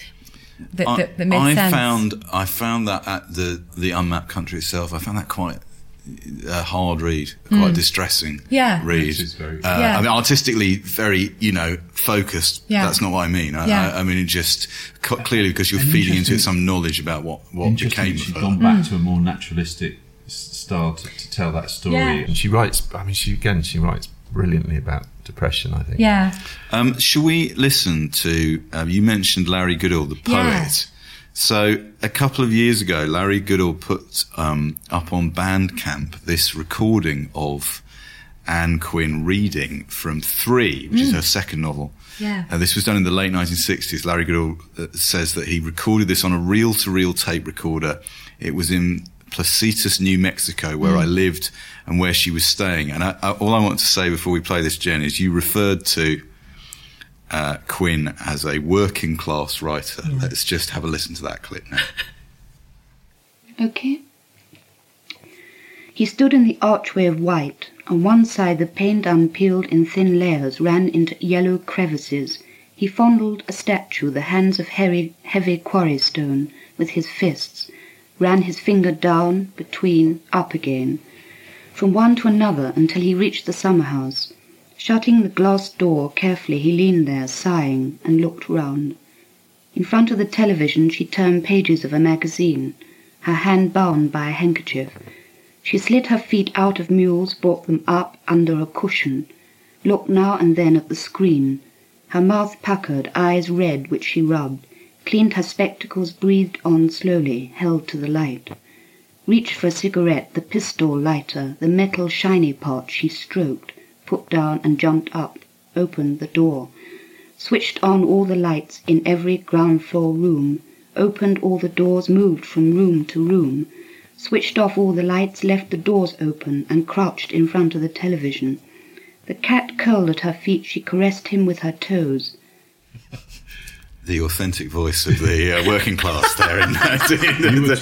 That, I, that, that made I found I found that at the the unmapped country itself. I found that quite a hard read, quite distressing. Mm. Yeah. read. Very- uh, Yeah. I mean, artistically very, you know, focused. Yeah. That's not what I mean. I, Yeah. I, I mean, it just co- clearly because you're And feeding into it some knowledge about what what Interesting became that she's of her. gone back to a more naturalistic s- style to, to tell that story. Yeah. And she writes, I mean, she again, she writes brilliantly about depression, I think. Yeah. Um, shall we listen to? Um, you mentioned Larry Goodell, the poet. Yeah. So a couple of years ago, Larry Goodell put um, up on Bandcamp this recording of Ann Quin reading from Three, which is her second novel. Yeah. Uh, this was done in the late 1960s. Larry Goodell uh, says that he recorded this on a reel-to-reel tape recorder. It was in Placitas, New Mexico, where I lived and where she was staying. And I, I, all I want to say before we play this, Jen, is you referred to uh, Quin as a working class writer. Let's just have a listen to that clip now. Okay. He stood in the archway of white. On one side, the paint unpeeled in thin layers ran into yellow crevices. He fondled a statue, the hands of heavy, heavy quarry stone, with his fists, ran his finger down, between, up again, from one to another until he reached the summer house. Shutting the glass door carefully, he leaned there, sighing, and looked round. In front of the television, she turned pages of a magazine, her hand bound by a handkerchief. She slid her feet out of mules, brought them up under a cushion, looked now and then at the screen, her mouth puckered, eyes red, which she rubbed, cleaned her spectacles, breathed on slowly, held to the light. Reached for a cigarette, the pistol lighter, the metal shiny part she stroked, put down and jumped up, opened the door, switched on all the lights in every ground floor room, opened all the doors, moved from room to room, switched off all the lights, left the doors open, and crouched in front of the television. The cat curled at her feet, she caressed him with her toes. The authentic voice of the uh, working class there. In that, in You were the-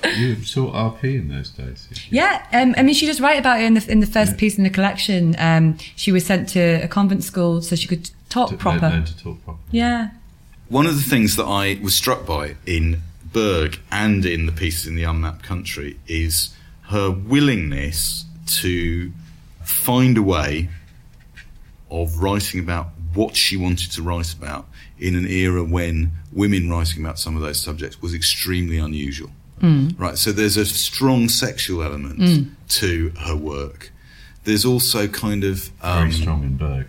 taught, you were taught RP in those days. Yeah, um, I mean, she does write about it in the in the first piece in the collection. Um, she was sent to a convent school so she could talk To proper. learn, learn to talk proper. Yeah, One of the things that I was struck by in Berg and in the pieces in the unmapped country is her willingness to find a way of writing about what she wanted to write about in an era when women writing about some of those subjects was extremely unusual. Mm. Right, so there's a strong sexual element Mm. to her work. There's also kind of Very um, strong in Berg.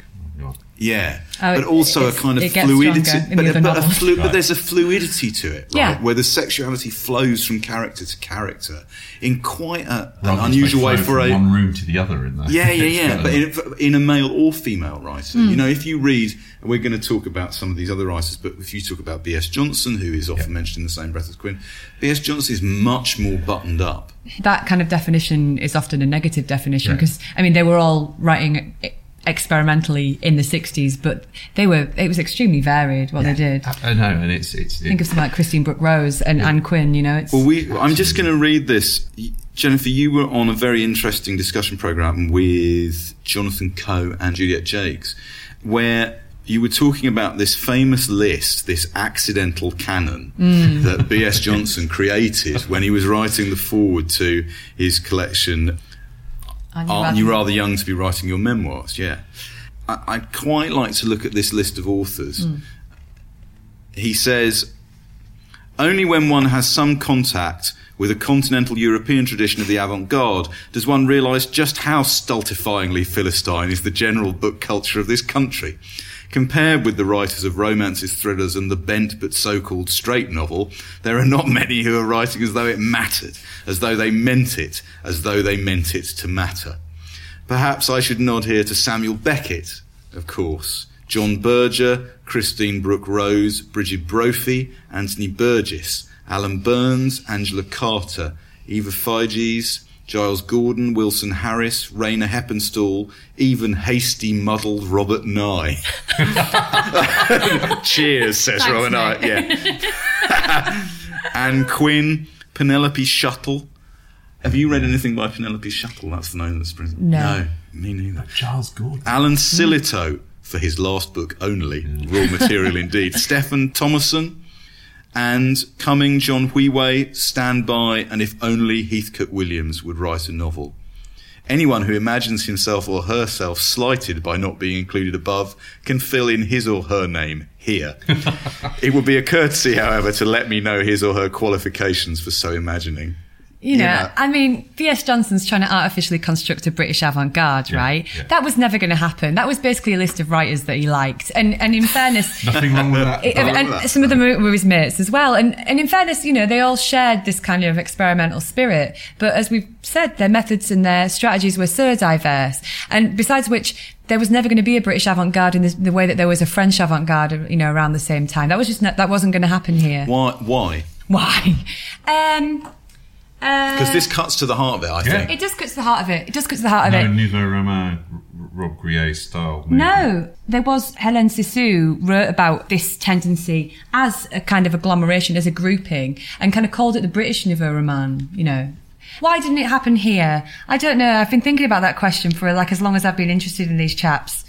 God. yeah, Oh, but also a kind of fluidity. stronger But, the but, a novels. flu- but there's a fluidity to it, right? Yeah. Where the sexuality flows from character to character in quite a, an unusual way for from a one room to the other in that. yeah, yeah, yeah. but in, in a male or female writer, Hmm. you know, if you read, and we're going to talk about some of these other writers, but if you talk about B.S. Johnson, who is often mentioned in the same breath as Quin, B.S. Johnson is much more buttoned up. that kind of definition is often a negative definition Yeah. because I mean they were all writing experimentally in the 60s but they were it was extremely varied what they did I know, and it's it's. think of someone like Christine Brooke Rose and Ann Quin you know it's Well, we, I'm just going to read this. Jennifer, you were on a very interesting discussion program with Jonathan Coe and Juliet Jacques, where you were talking about this famous list, this accidental canon Mm. that B.S. Johnson created when he was writing the foreword to his collection Aren't Aren't you rather young to be writing your memoirs? Yeah. I, I'd quite like to look at this list of authors. Hmm. He says, only when one has some contact with a continental European tradition of the avant garde does one realise just how stultifyingly Philistine is the general book culture of this country. Compared with the writers of romances, thrillers, and the bent but so-called straight novel, there are not many who are writing as though it mattered, as though they meant it, as though they meant it to matter. Perhaps I should nod here to Samuel Beckett, of course, John Berger, Christine Brooke Rose, Brigid Brophy, Anthony Burgess, Alan Burns, Angela Carter, Eva Figes, Giles Gordon, Wilson Harris, Rayner Heppenstall, even hasty, muddled Robert Nye. Cheers, says Thanks, Robert Nye. Yeah. Ann Quin, Penelope Shuttle. Have you read anything by Penelope Shuttle? That's the name that springs. No. No, me neither. Charles Gordon. Alan Sillitoe for his last book only, raw material indeed. Stefan Themerson and coming John Huiwei, Stand By, and if only Heathcote Williams would write a novel. Anyone who imagines himself or herself slighted by not being included above can fill in his or her name here. it would be a courtesy, however, to let me know his or her qualifications for so imagining. You know, Yeah. I mean, B.S. Johnson's trying to artificially construct a British avant-garde, right? yeah. That was never going to happen. That was basically a list of writers that he liked. And, and in fairness, Nothing wrong with that. it- and that. some of them were were his mates as well. And, and in fairness, you know, they all shared this kind of experimental spirit. But as we've said, their methods and their strategies were so diverse. And besides which, there was never going to be a British avant-garde in the, the way that there was a French avant-garde, you know, around the same time. That was just, not, that wasn't going to happen here. Why? Why? Why? Um, Because this uh, cuts to the heart of it, I Yeah. think. It does cut to the heart of it. It does cut to the heart of No, it. Nouveau Roman, R- Robbe-Grillet style. movie. No, there was Hélène Cixous wrote about this tendency as a kind of agglomeration, as a grouping, and kind of called it the British Nouveau Roman. You know, why didn't it happen here? I don't know. I've been thinking about that question for like as long as I've been interested in these chaps.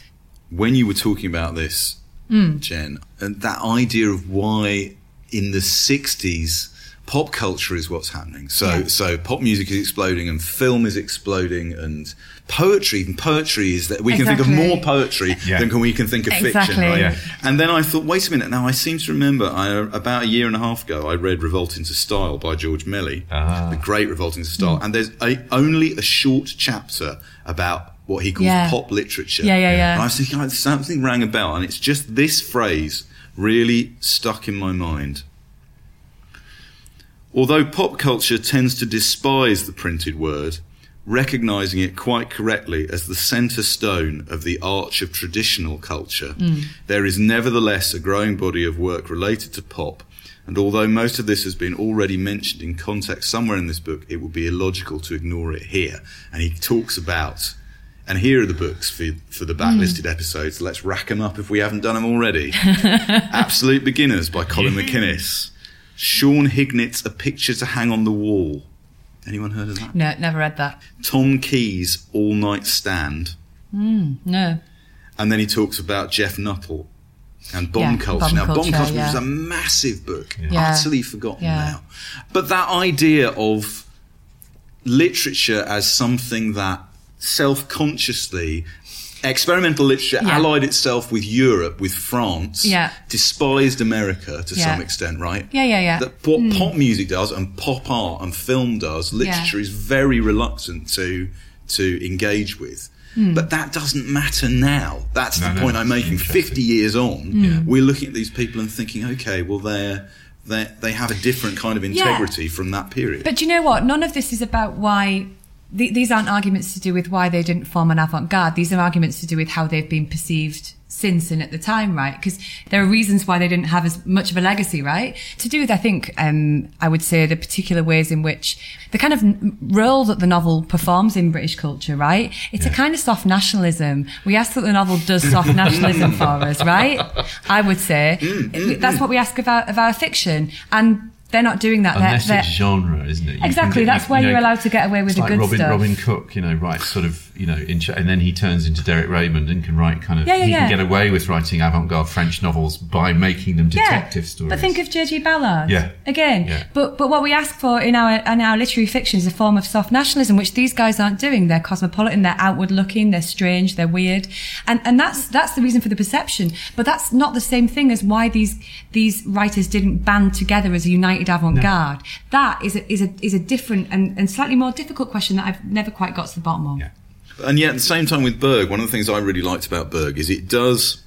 when you were talking about this, hmm. Jen, and that idea of why in the 60s pop culture is what's happening. So, Yeah. so pop music is exploding and film is exploding and poetry, even poetry is that we can think of more poetry Yeah. than we can think of fiction, right? Yeah. And then I thought, wait a minute. Now I seem to remember I, about a year and a half ago, I read Revolt into Style by George Melly, Ah. the great Revolt into Style, and there's a, only a short chapter about what he calls Yeah. pop literature. Yeah, yeah, yeah. And I was thinking, something rang a bell, and it's just this phrase really stuck in my mind. Although pop culture tends to despise the printed word, recognizing it quite correctly as the center stone of the arch of traditional culture, hmm. there is nevertheless a growing body of work related to pop. And although most of this has been already mentioned in context somewhere in this book, it would be illogical to ignore it here. And he talks about, and here are the books for, for the hmm. backlisted episodes. Let's rack them up if we haven't done them already. Absolute Beginners by Colin MacInnes. Sean Hignett's A Picture to Hang on the Wall. Anyone heard of that? No, never read that. Tom Key's All Night Stand. Hmm, no. And then he talks about Jeff Nuttall and bomb Yeah, culture. Bomb now, bomb Culture, culture yeah. was a massive book, Yeah. utterly forgotten Yeah. now. But that idea of literature as something that self consciously experimental literature Yeah. allied itself with Europe, with France, Yeah. despised America to Yeah. some extent, right? Yeah, yeah, yeah. That what Mm. pop music does and pop art and film does, literature is very reluctant to to engage with. Mm. But that doesn't matter now. That's No, the no, point I'm making. Fifty years on, Mm. we're looking at these people and thinking, okay, well, they're they they have a different kind of Yeah. integrity from that period. But do you know what? None of this is about why. Th- These aren't arguments to do with why they didn't form an avant-garde. These are arguments to do with how they've been perceived since and at the time, right? Because there are reasons why they didn't have as much of a legacy, right? To do with, I think, um, I would say the particular ways in which the kind of role that the novel performs in British culture, right? It's a kind of soft nationalism. We ask that the novel does soft nationalism for us, right? I would say mm, mm, that's mm. what we ask of our, of our fiction, and they're not doing that. They're- Unless they're- it's genre, isn't it? You Exactly, that's you- where you you're know, allowed to get away with the like good Robin, stuff. Robin Cook, you know, writes sort of, you know, in, and then he turns into Derek Raymond and can write kind of, Yeah, yeah, he yeah. can get away with writing avant-garde French novels by making them detective stories. But think of J.G. Ballard. Yeah. Again. Yeah. But but what we ask for in our in our literary fiction is a form of soft nationalism, which these guys aren't doing. They're cosmopolitan, they're outward looking, they're strange, they're weird. And and that's that's the reason for the perception. But that's not the same thing as why these these writers didn't band together as a united avant-garde. That is a is a is a different and, and slightly more difficult question that I've never quite got to the bottom of. And yet, at the same time, with Berg, one of the things I really liked about Berg is it does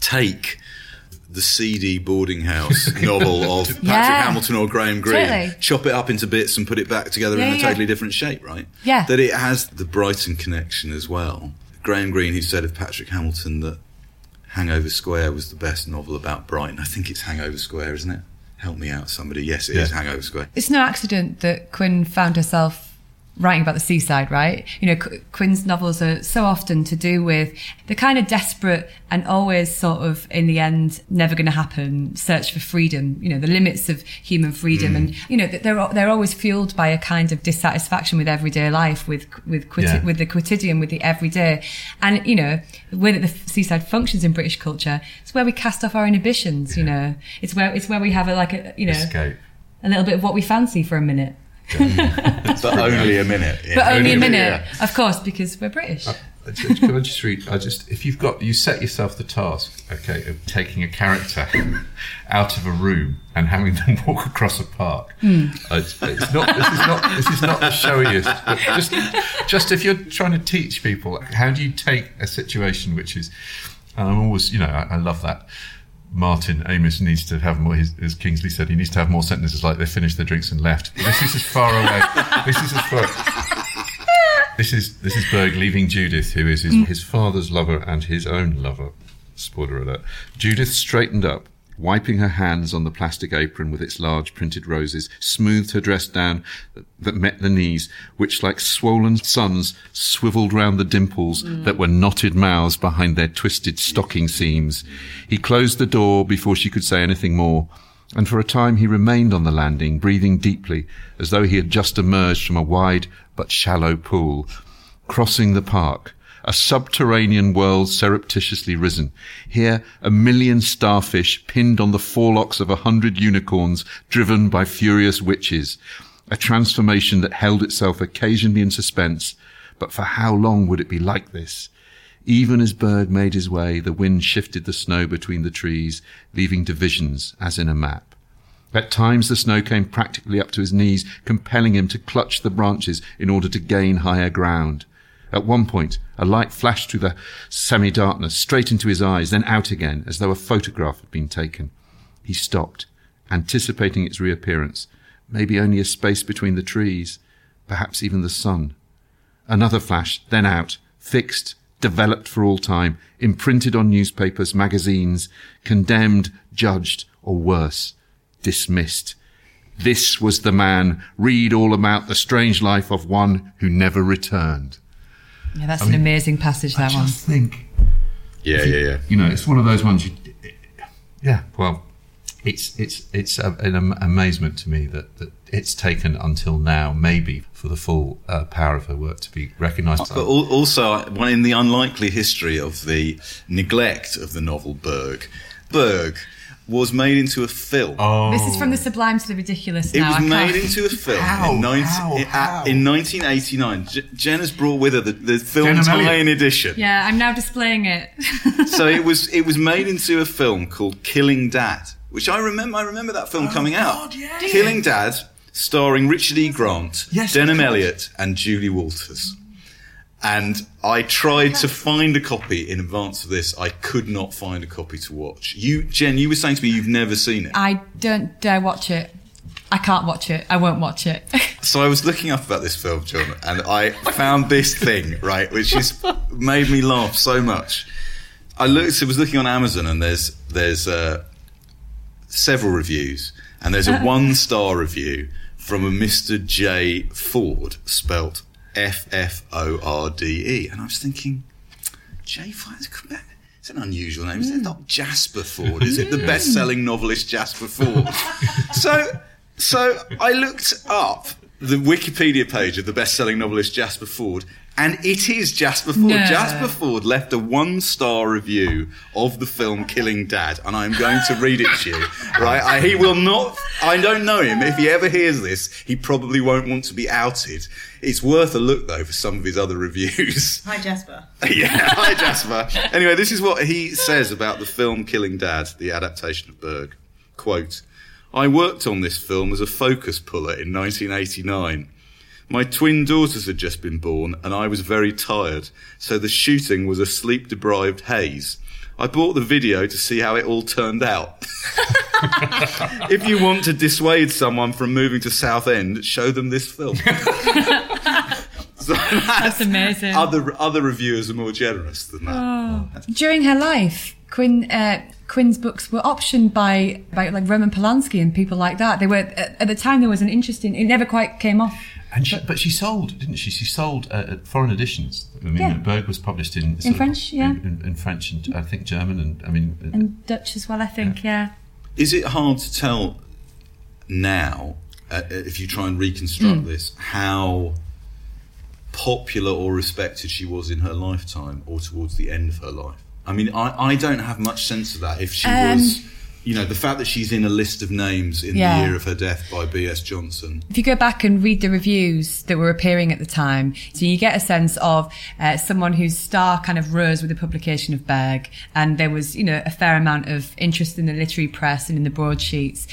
take the seedy boarding house novel of Patrick Yeah. Hamilton or Graham Greene, Totally. chop it up into bits and put it back together Yeah, in a yeah. totally different shape, right? Yeah. That it has the Brighton connection as well. Graham Greene, who said of Patrick Hamilton that Hangover Square was the best novel about Brighton. I think it's Hangover Square, isn't it? Help me out, somebody. Yes, it is Yeah. Hangover Square. It's no accident that Quin found herself writing about the seaside, right? You know, Qu- Quin's novels are so often to do with the kind of desperate and always sort of, in the end, never going to happen search for freedom. You know, the limits of human freedom, Mm. and you know, that they're they're always fueled by a kind of dissatisfaction with everyday life, with with Yeah. with the quotidian, with the everyday, and you know, the way that the seaside functions in British culture, it's where we cast off our inhibitions. You know, it's where it's where we have a like a you know Escape. a little bit of what we fancy for a minute. But only a minute. yeah. But only a minute, yeah. of course, because we're British. I just- Can I just read? I just if you've got you set yourself the task, okay, of taking a character out of a room and having them walk across a park. Uh, It's, it's not. This is not. This is not the showiest. But just, just if you're trying to teach people, how do you take a situation which is? And I'm always, you know, I, I love that. Martin Amis needs to have more, his, as Kingsley said, he needs to have more sentences like they finished their drinks and left. This is as far away. This is as far. This is this is Berg leaving Judith, who is his, his father's lover and his own lover. Spoiler alert. Judith straightened up, wiping her hands on the plastic apron with its large printed roses, smoothed her dress down that met the knees, which like swollen suns swiveled round the dimples that were knotted mouths behind their twisted stocking seams. He closed the door before she could say anything more and for a time he remained on the landing, breathing deeply, as though he had just emerged from a wide but shallow pool. Crossing the park, a subterranean world surreptitiously risen. Here, a million starfish pinned on the forelocks of a hundred unicorns driven by furious witches. A transformation that held itself occasionally in suspense. But for how long would it be like this? Even as Berg made his way, the wind shifted the snow between the trees, leaving divisions as in a map. At times the snow came practically up to his knees, compelling him to clutch the branches in order to gain higher ground. At one point, a light flashed through the semi-darkness, straight into his eyes, then out again, as though a photograph had been taken. He stopped, anticipating its reappearance, maybe only a space between the trees, perhaps even the sun. Another flash, then out, fixed, developed for all time, imprinted on newspapers, magazines, condemned, judged, or worse, dismissed. This was the man. Read all about the strange life of one who never returned. Yeah, that's I an mean, amazing passage. That one. I just think. Yeah, yeah, yeah. You know, it's one of those ones. You, yeah. Well, it's it's it's a, an amazement to me that, that it's taken until now, maybe for the full uh, power of her work to be recognised. But also, one in the unlikely history of the neglect of the novel Berg, Berg was made into a film. Oh, This is from the sublime to the ridiculous. It now. was I can't- made into a film uh, How? in, 19, How? in- How? in 1989. J- Jen has brought with her the, the film Jenna tie-in edition. Yeah, I'm now displaying it. so it was it was made into a film called Killing Dad, which I remember. I remember that film oh coming out. God, yeah. Killing Dad, starring Richard E. Grant, Yes, Denholm of. Elliott, and Julie Walters. And I tried to find a copy in advance of this. I could not find a copy to watch. You, Jen, you were saying to me you've never seen it. I don't dare watch it. I can't watch it. I won't watch it. So I was looking up about this film, John, and I found this thing, right, which has made me laugh so much. I looked, I was looking on Amazon, and there's there's uh, several reviews, and there's a one star review from a Mr. J Fforde, spelt F F O R D E, and I was thinking, J Fforde, it's an unusual name. Is it hmm. not Jasper Fforde? Is it the hmm. best selling novelist Jasper Fforde? so, so I looked up the Wikipedia page of the best selling novelist Jasper Fforde. And it is Jasper Fforde. No. Jasper Fforde left a one star review of the film Killing Dad, and I'm going to read it to you. Right? I, he will not, I don't know him. If he ever hears this, he probably won't want to be outed. It's worth a look, though, for some of his other reviews. Hi, Jasper. yeah, hi Jasper. Anyway, this is what he says about the film Killing Dad, the adaptation of Berg. Quote, I worked on this film as a focus puller in 1989. My twin daughters had just been born and I was very tired, so the shooting was a sleep deprived haze. I bought the video to see how it all turned out. if you want to dissuade someone from moving to Southend, show them this film. So That's amazing. other other reviewers are more generous than that. During her life, Quin uh, Quin's books were optioned by by like Roman Polanski and people like that. They were at, at the time there was an interesting. It never quite came off. And she, but she sold, didn't she? She sold uh, at foreign editions. I mean, Yeah. Berg was published in sort of- French, yeah. in, in, in French and I think German, and I mean, uh, And Dutch as well, I think. Yeah. Is it hard to tell now, uh, if you try and reconstruct Hmm. this, how popular or respected she was in her lifetime or towards the end of her life? I mean, I, I don't have much sense of that. If she Um, was, you know, the fact that she's in a list of names in Yeah. the year of her death by B.S. Johnson. If you go back and read the reviews that were appearing at the time, so you get a sense of uh, someone whose star kind of rose with the publication of Berg, and there was, you know, a fair amount of interest in the literary press and in the broadsheets.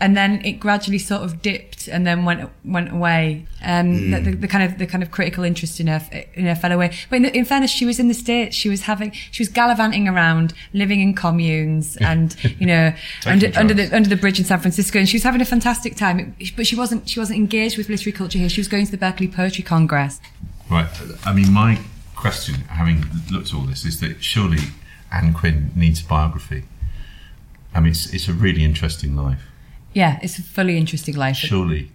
And then it gradually sort of dipped and then went went away. Um, the, the, the kind of the kind of critical interest in her in her fell away. But in, in fairness, she was in the states. She was having she was gallivanting around, living in communes, and you know under, under the under the bridge in San Francisco, and she was having a fantastic time. But she wasn't she wasn't engaged with literary culture here. She was going to the Berkeley Poetry Congress. right. I mean, my question, having looked at all this, is that surely Ann Quin needs a biography. I mean, it's, it's a really interesting life. Yeah, it's a fully interesting life. Surely,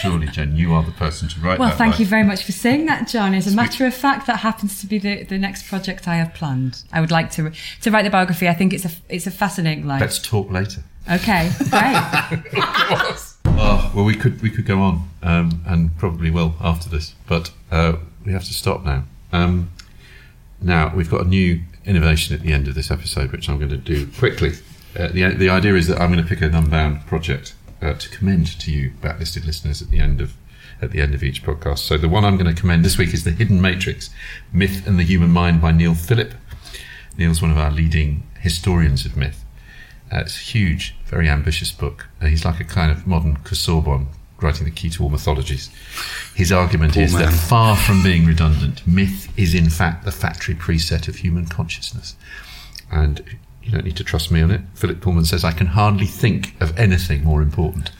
surely, Jen, you are the person to write Well, thank life. you very much for saying that, John. As a matter of fact, that happens to be the, the next project I have planned. I would like to to write the biography. I think it's a it's a fascinating life. Let's talk later. Okay, great. Oh, well, we could we could go on, um, and probably will after this, but uh, we have to stop now. Um, now we've got a new innovation at the end of this episode, which I'm going to do quickly. Uh, the the idea is that I'm going to pick an unbound project uh, to commend to you, backlisted listeners, at the end of at the end of each podcast. So the one I'm going to commend this week is the Hidden Matrix: Myth and the Human Mind by Neil Philip. Neil's one of our leading historians of myth. Uh, it's a huge, very ambitious book. Uh, he's like a kind of modern Casaubon, writing the key to all mythologies. His argument Poor is man. that far from being redundant, myth is in fact the factory preset of human consciousness. And you don't need to trust me on it. Philip Pullman says, I can hardly think of anything more important.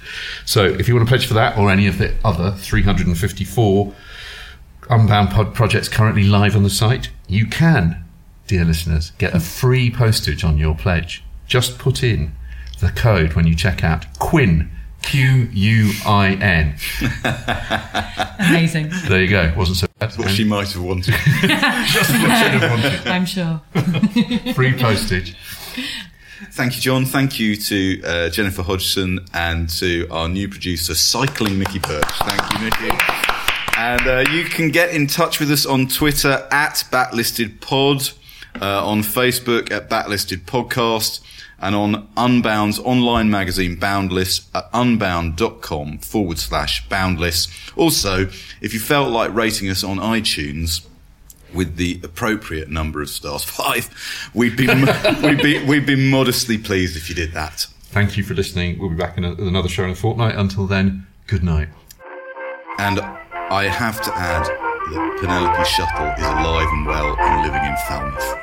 So if you want to pledge for that or any of the other 354 Unbound Pod projects currently live on the site, you can, dear listeners, get a free postage on your pledge. Just put in the code when you check out Quin, Q U I N. Amazing. There you go. Wasn't so bad. What she might have wanted. Just what she'd have wanted. I'm sure. Free postage. Thank you, John. Thank you to uh, Jennifer Hodgson and to our new producer, Cycling Mickey Perch. Thank you, Mickey. And uh, you can get in touch with us on Twitter at BacklistedPod. Uh, on Facebook at Backlisted Podcast, and on Unbound's online magazine Boundless at unbound.com forward slash boundless. Also, if you felt like rating us on iTunes, with the appropriate number of stars, five, we'd be, we'd be, we'd be modestly pleased if you did that. Thank you for listening. We'll be back in a, another show in a fortnight. Until then, good night. And I have to add that Penelope Shuttle is alive and well and living in Falmouth.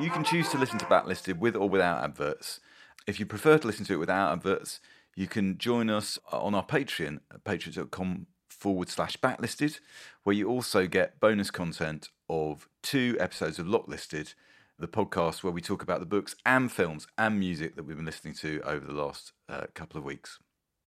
You can choose to listen to Backlisted with or without adverts. If you prefer to listen to it without adverts, you can join us on our Patreon at patreon.com forward slash backlisted, where you also get bonus content of two episodes of Locklisted, the podcast where we talk about the books and films and music that we've been listening to over the last uh, couple of weeks.